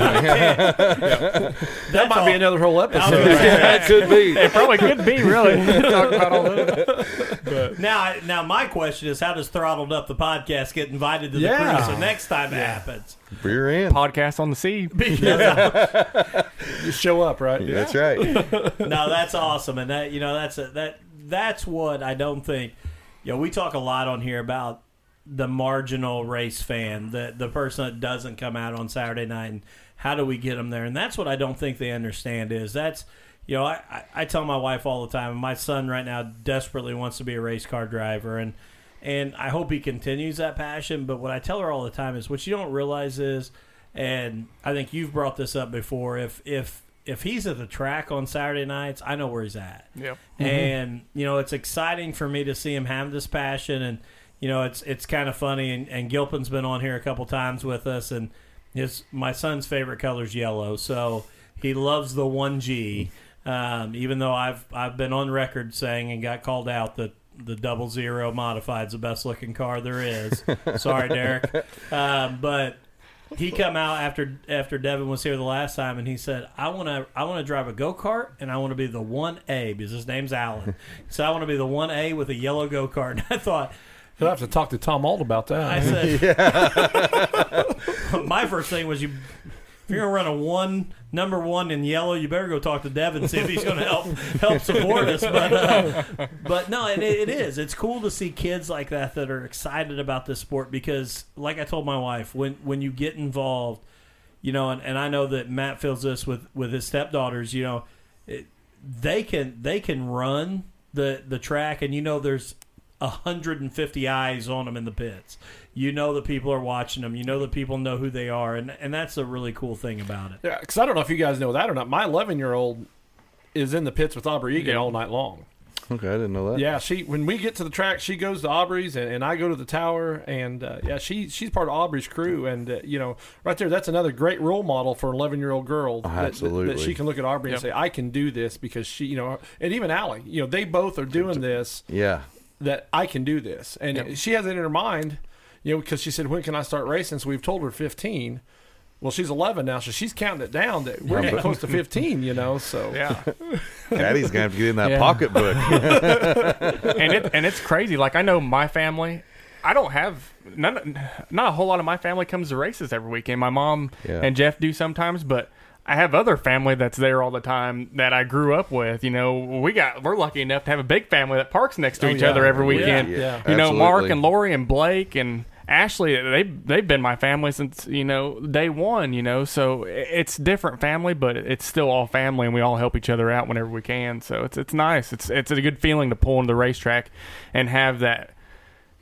That might be another whole episode. yeah, it could be. It probably could be really talk about all that. Now, now my question is, how does Throttled Up the podcast get invited to the Yeah. cruise the next time it happens? You're in. Podcast on the sea. Because You show up, right? That's right. no, that's awesome, and that you know that's a, that that's what I don't think. You know, we talk a lot on here about the marginal race fan, the the person that doesn't come out on Saturday night, and how do we get them there? And that's what I don't think they understand is that's. You know, I, I, I tell my wife all the time. My son right now desperately wants to be a race car driver, and and I hope he continues that passion. But what I tell her all the time is what you don't realize is, and I think you've brought this up before. If if if he's at the track on Saturday nights, I know where he's at. Yep. Mm-hmm. And you know, it's exciting for me to see him have this passion, and you know, it's it's kind of funny. And, and Gilpin's been on here a couple times with us, and his my son's favorite color is yellow, so he loves the one G. Um, even though I've I've been on record saying and got called out that the double zero modified is the best looking car there is. (laughs) Sorry, Derek, um, but he come out after after Devin was here the last time, and he said, "I want to I want to drive a go kart, and I want to be the one A because his name's Alan. so I want to be the one A with a yellow go kart." (laughs) And I thought, You'll have to talk to Tom Alt about that. I said, (laughs) (laughs) my first thing was you. If you're gonna run a one number one in yellow, you better go talk to Devin and see if he's gonna help help support us. But uh, but no, it, it is. It's cool to see kids like that that are excited about this sport because, like I told my wife, when when you get involved, you know, and, and I know that Matt feels this with with his stepdaughters. You know, it, they can they can run the the track, and you know, there's 150 eyes on them in the pits. You know that people are watching them. You know that people know who they are, and and that's a really cool thing about it. Yeah, because I don't know if you guys know that or not. My 11 year old is in the pits with Aubrey Egan Yeah. all night long. Okay, I didn't know that. Yeah, she when we get to the track, she goes to Aubrey's and, and I go to the tower, and uh, yeah, she she's part of Aubrey's crew, and uh, you know, right there, that's another great role model for an 11 year old girl. that- that- That, she can look at Aubrey and say, I can do this because she, you know, and even Allie, you know, they both are doing this Yeah. That I can do this, and Yep. she has it in her mind, you know, because she said, when can I start racing? So we've told her 15. Well, she's 11 now, so she's counting it down. That we're getting close to 15, you know. So Yeah. (laughs) Daddy's gonna have to get in that Yeah. pocketbook. (laughs) and it and it's crazy. Like I know my family. I don't have none. Not a whole lot of my family comes to races every weekend. My mom Yeah. and Jeff do sometimes, but I have other family that's there all the time that I grew up with. You know, we got we're lucky enough to have a big family that parks next to Oh, each yeah. other every oh, Yeah. weekend. Yeah. You know, Mark and Lori and Blake and Ashley, they they've been my family since you know day one. You know, so it's different family, but it's still all family, and we all help each other out whenever we can. So it's it's nice. It's it's a good feeling to pull into the racetrack and have that.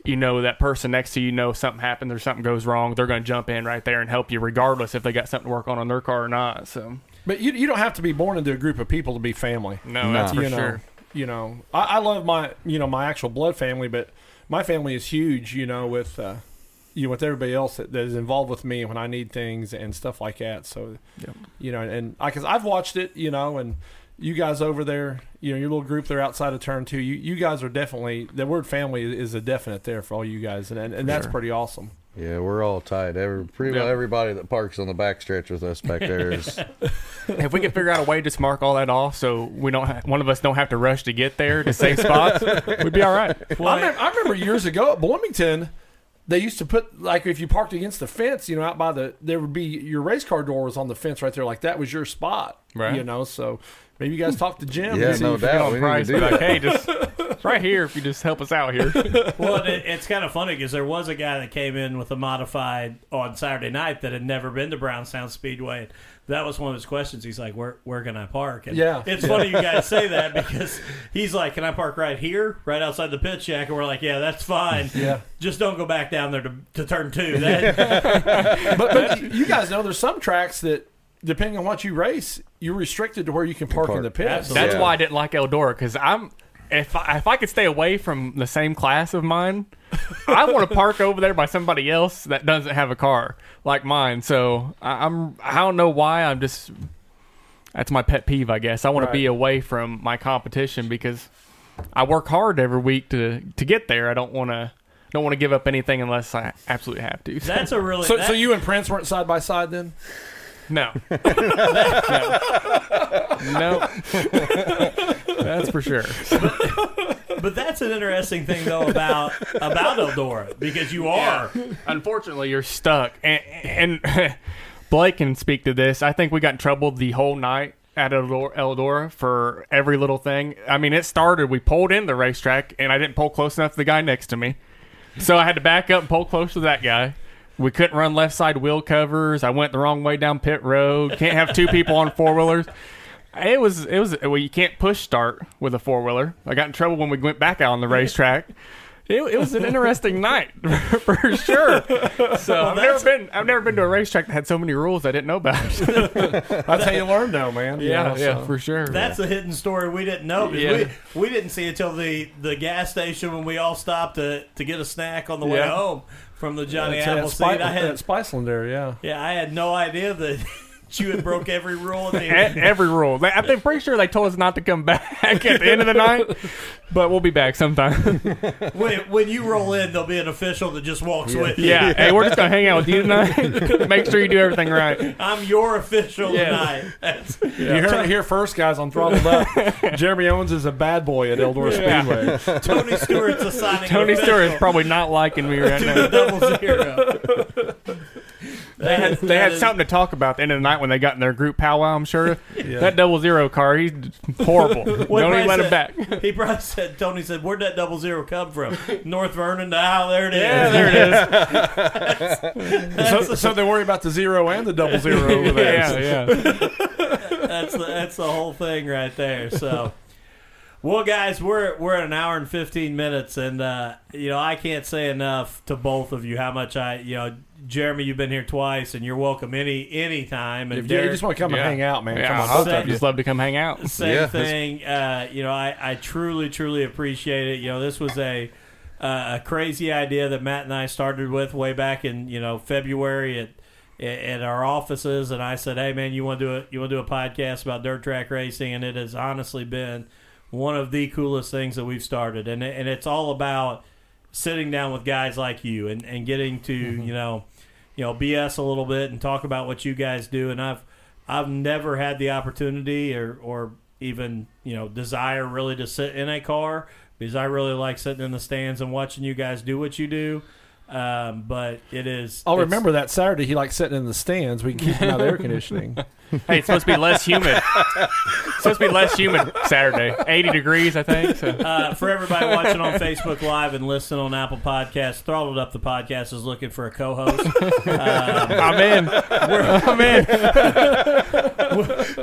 You know that person next to you know something happens or something goes wrong. They're going to jump in right there and help you, regardless if they got something to work on on their car or not. So But you, you don't have to be born into a group of people to be family. no, No. that's for you know, sure. You know, I, I love my you know my actual blood family, but my family is huge. You know, with uh, you know with everybody else that, that is involved with me when I need things and stuff like that. So, Yep. you know, and I because I've watched it, you know, and you guys over there, you know, your little group there outside of turn two, you you guys are definitely the word family is a definite there for all you guys, and and, and that's sure. pretty awesome. yeah, we're all tied. Every pretty well Yeah. everybody that parks on the backstretch with us back there is (laughs) if we could figure out a way to just mark all that off, so we don't, ha- one of us don't have to rush to get there to save spots, (laughs) we'd be all right. I, remember, I remember years ago at Bloomington, they used to put like if you parked against the fence, you know, out by the there would be your race car door was on the fence right there, like that was your spot, Right. You know, so maybe you guys talk to Jim. Yeah, and see no if- doubt. Get we on need to price, do be like, that. hey, just it's (laughs) right here if you just help us out here. (laughs) well, it, it's kind of funny because there was a guy that came in with a modified on Saturday night that had never been to Brownstown Speedway. That was one of his questions. He's like, "Where where can I park?" And Yeah. it's funny you guys (laughs) say that because he's like, "Can I park right here, right outside the pit shack?" And we're like, "Yeah, that's fine. Yeah. just don't go back down there to, to turn two. That, but, but you guys know there's some tracks that depending on what you race, you're restricted to where you can park, in the pits. Absolutely. That's Yeah. why I didn't like Eldora because I'm if I, if I could stay away from the same class of mine, I want to (laughs) park over there by somebody else that doesn't have a car like mine. So I, I'm I don't know why I'm just that's my pet peeve. I guess I want Right. to be away from my competition because I work hard every week to to get there. I don't want to don't want to give up anything unless I absolutely have to. That's a really So, that- so you and Prince weren't side by side then? No. (laughs) (laughs) no. no. That's for sure. But that's an interesting thing though about about Eldora because you are Unfortunately, you're stuck. And, and (laughs) Blake can speak to this. I think we got in trouble the whole night at Eldora, Eldora for every little thing. I mean, it started, we pulled in the racetrack, and I didn't pull close enough to the guy next to me. So I had to back up and pull close to that guy. We couldn't run left side wheel covers. I went the wrong way down pit road. Can't have two people on four wheelers. It was it was well you can't push start with a four wheeler. I got in trouble when we went back out on the racetrack. It, it was an interesting night (laughs) for sure. So I've never been I've never been to a racetrack that had so many rules I didn't know about. (laughs) That's how you learn, though, man. You know, so- for sure. That's a hidden story we didn't know because Yeah. we, we didn't see it till the, the gas station when we all stopped to, to get a snack on the way home from the Johnny uh, Appleseed. I had Spiceland there, yeah. yeah, I had no idea that you had broke every rule. In (laughs) Every rule. They- I'm pretty sure they told us not to come back (laughs) at the end of the night, but we'll be back sometime. (laughs) when, when you roll in, there'll be an official that just walks with you. yeah. Hey, we're just gonna hang out with you tonight. Make sure you do everything right. I'm your official Yeah. tonight. That's, You heard it here first, guys, on Throttled Up. Jeremy Owens is a bad boy at Eldora Yeah. Speedway. Tony Stewart's a assigning Tony official Stewart is probably not liking me right now. the double zero. They had, (laughs) they had is- something to talk about at the end of the night when they got in their group powwow. I'm sure (laughs) that double zero car, he's horrible. (laughs) Don't even let him back. He probably said, Tony said, where'd that double zero come from? North Vernon to how? There it is. Yeah, there it is. so, so they worry about the zero and the double zero over there. Yeah, yeah. that's the, that's the whole thing right there. So, well, guys, we're we're at an hour and fifteen minutes, and uh, you know I can't say enough to both of you how much I you know Jeremy, you've been here twice, and you're welcome any any time. And If you just want to come Yeah. and hang out, man, Yeah, come on, I'll both of you. just love to come hang out. same Yeah, thing. Uh, you know, I, I truly, truly appreciate it. You know, this was a uh, a crazy idea that Matt and I started with way back in you know February at at our offices, and I said, "Hey, man, you want to do a you want to do a podcast about dirt track racing?" And it has honestly been one of the coolest things that we've started, and and it's all about sitting down with guys like you and, and getting to you know you know BS a little bit and talk about what you guys do. And I've I've never had the opportunity or or even you know desire really to sit in a car because I really like sitting in the stands and watching you guys do what you do. Um, but it is. I'll remember that Saturday he liked sitting in the stands. We can keep him out of air conditioning. (laughs) Hey, it's supposed to be less humid. it's supposed to be less humid Saturday. 80 degrees, I think. So. Uh, for everybody watching on Facebook Live and listening on Apple Podcasts, Throttled Up the Podcast is looking for a co-host. Um, I'm in. I'm in.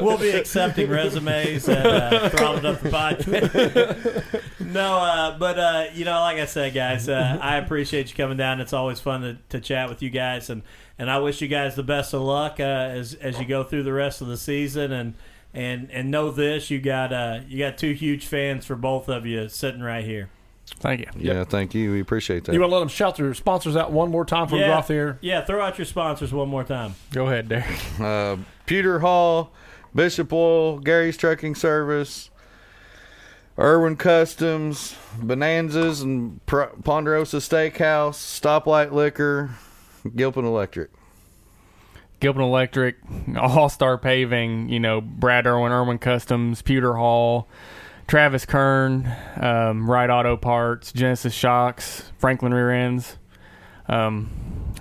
we'll be accepting resumes at uh, Throttled Up the Podcast. no, uh, but uh, you know, like I said, guys, uh, I appreciate you coming down. It's always fun to, to chat with you guys, and, and I wish you guys the best of luck uh, as as you go through the rest of the season. And and and know this, you got uh, you got two huge fans for both of you sitting right here. Thank you. Yeah, thank you. We appreciate that. You want to let them shout their sponsors out one more time for we Yeah. off the air? Yeah, throw out your sponsors one more time. Go ahead, Derek. uh, Pewter Hall, Bishop Oil, Gary's Trucking Service, Irwin Customs, Bonanzas and Ponderosa Steakhouse, Stoplight Liquor, Gilpin Electric. Gilpin Electric, All Star Paving, you know, Brad Irwin, Irwin Customs, Pewter Hall, Travis Kern, um, Right Auto Parts, Genesis Shocks, Franklin Rear Ends. Um,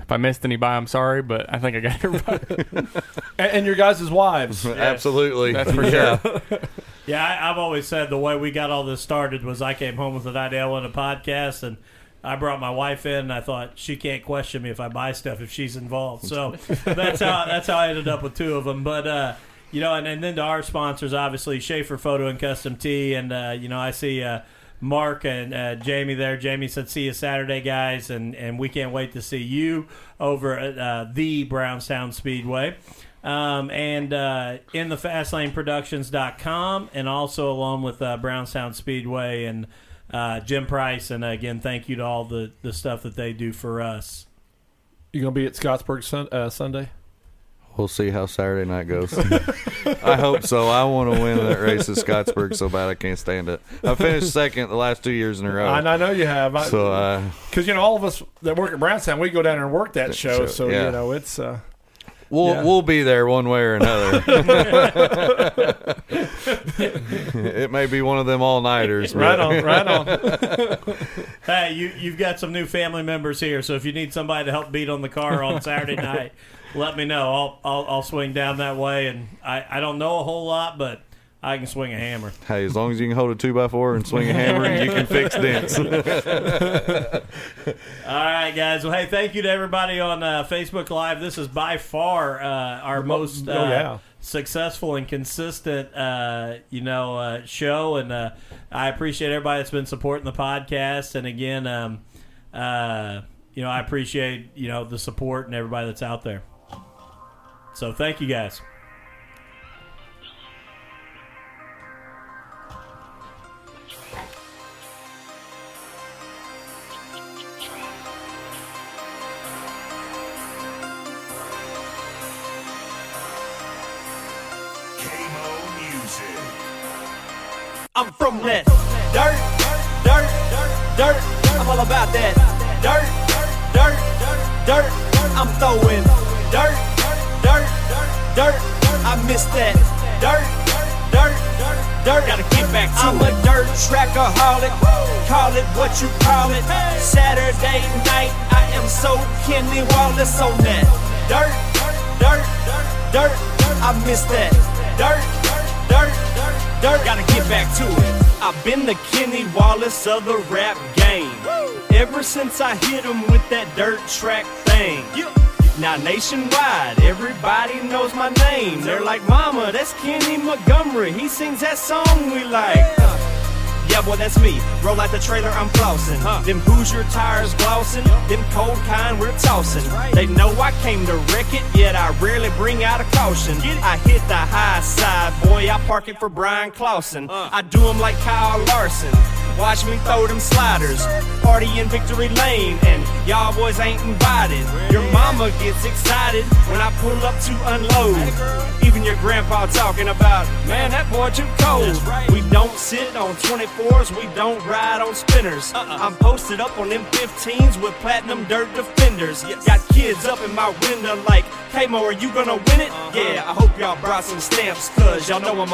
if I missed anybody, I'm sorry, but I think I got everybody. (laughs) And, and your guys' wives. (laughs) Absolutely. That's for yeah. (laughs) Yeah, I, I've always said the way we got all this started was I came home with an idea on a podcast, and I brought my wife in. and I thought she can't question me if I buy stuff if she's involved. So (laughs) that's how that's how I ended up with two of them. But uh, you know, and, and then to our sponsors, obviously Schaefer Photo and Custom Tee, and uh, you know I see. Uh, Mark and uh, Jamie there. Jamie said, "See you Saturday, guys," and and we can't wait to see you over at uh, the Brownstown Speedway. Um, and uh, in the fastlane and also along with uh, Brownstown Speedway and uh, Jim Price. And again, thank you to all the, the stuff that they do for us. You gonna be at Scottsburg sun, uh, Sunday? We'll see how Saturday night goes. (laughs) I hope so. I want to win that race at Scottsburg so bad I can't stand it. I finished second the last two years in a row. And I know you have. I, So uh, Because you know, all of us that work at Brownstown, we go down there and work that show. show, So yeah. you know, it's uh, we'll Yeah. we'll be there one way or another. (laughs) it may be one of them all nighters. right on, right on. (laughs) Hey, you you've got some new family members here, so if you need somebody to help beat on the car on Saturday night, let me know. I'll, I'll I'll swing down that way, and I I don't know a whole lot, but I can swing a hammer. Hey, as long as you can hold a two by four and swing a hammer, and you can fix (laughs) dents. All right, guys. Well, hey, thank you to everybody on uh, Facebook Live. This is by far uh, our most uh, oh, yeah. successful and consistent, uh, you know, uh, show, and uh, I appreciate everybody that's been supporting the podcast. And again, um, uh, you know, I appreciate you know the support and everybody that's out there. So thank you guys. I'm from that dirt, dirt, dirt. Dirt. I'm all about that dirt, dirt, dirt. Dirt. I'm throwing dirt, dirt, dirt. Dirt. I miss that dirt, dirt, dirt. Dirt. Gotta get back to I'm a dirt trackaholic. Call it what you call it. Saturday night, I am so Kenny Wallace on that dirt, dirt, dirt. I miss that dirt, dirt, dirt. Gotta get back to it. I've been the Kenny Wallace of the rap game. Ever since I hit him with that dirt track thing. Now nationwide, everybody knows my name. They're like, Mama, that's Kenny Montgomery. He sings that song we like. Yeah, boy, that's me. Roll out the trailer, I'm flossing. Them Hoosier tires glossing. Them cold kind we're tossing. They know I came to wreck it, yet I rarely bring out a caution. I hit the high side, boy, I park it for Bryan Clauson. I do 'em like Kyle Larson. Watch me throw them sliders. Party in Victory Lane, and y'all boys ain't invited. Your mama gets excited when I pull up to unload. Even your grandpa talking about, man, that boy too cold. We don't sit on 24s, we don't ride on spinners. Uh-uh. I'm posted up on them 15s with platinum dirt defenders. Got kids up in my window like, hey Mo, are you gonna win it? Uh-huh. Yeah, I hope y'all brought some stamps, cause y'all know I'm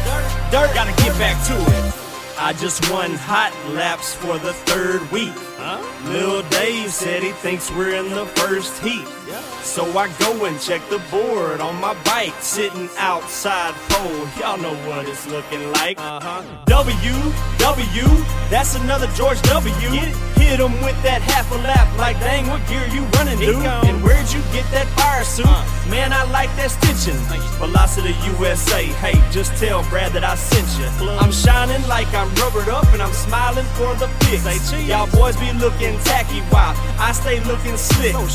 dirt. Gotta get back to it. I just won hot laps for the third week. Lil Dave said he thinks we're in the first heat. So I go and check the board on my bike, sitting outside pole. Y'all know what it's looking like. W, W, that's another George W. Hit him with that half a lap, like dang, what gear you running, dude? And where'd you get that fire suit? Man, I like that stitching. Velocity USA, hey, just tell Brad that I sent you. I'm shining like I'm rubbered up and I'm smiling for the pics. Y'all boys be looking tacky while I stay looking slick. Oh,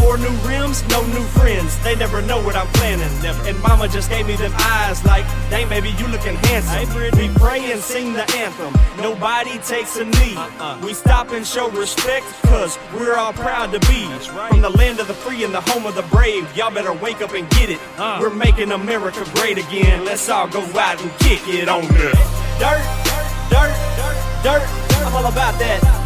Four new rims, no new friends. They never know what I'm planning. And mama just gave me them eyes like, dang, baby, you looking handsome. We pray and sing the anthem. Nobody takes a knee. Uh-uh. We stop and show respect, cause we're all proud to be from the land of the free and the home of the brave. Y'all better wake up and get it. Uh-huh. We're making America great again. Let's all go out and kick it on the dirt, dirt, dirt. I'm all about that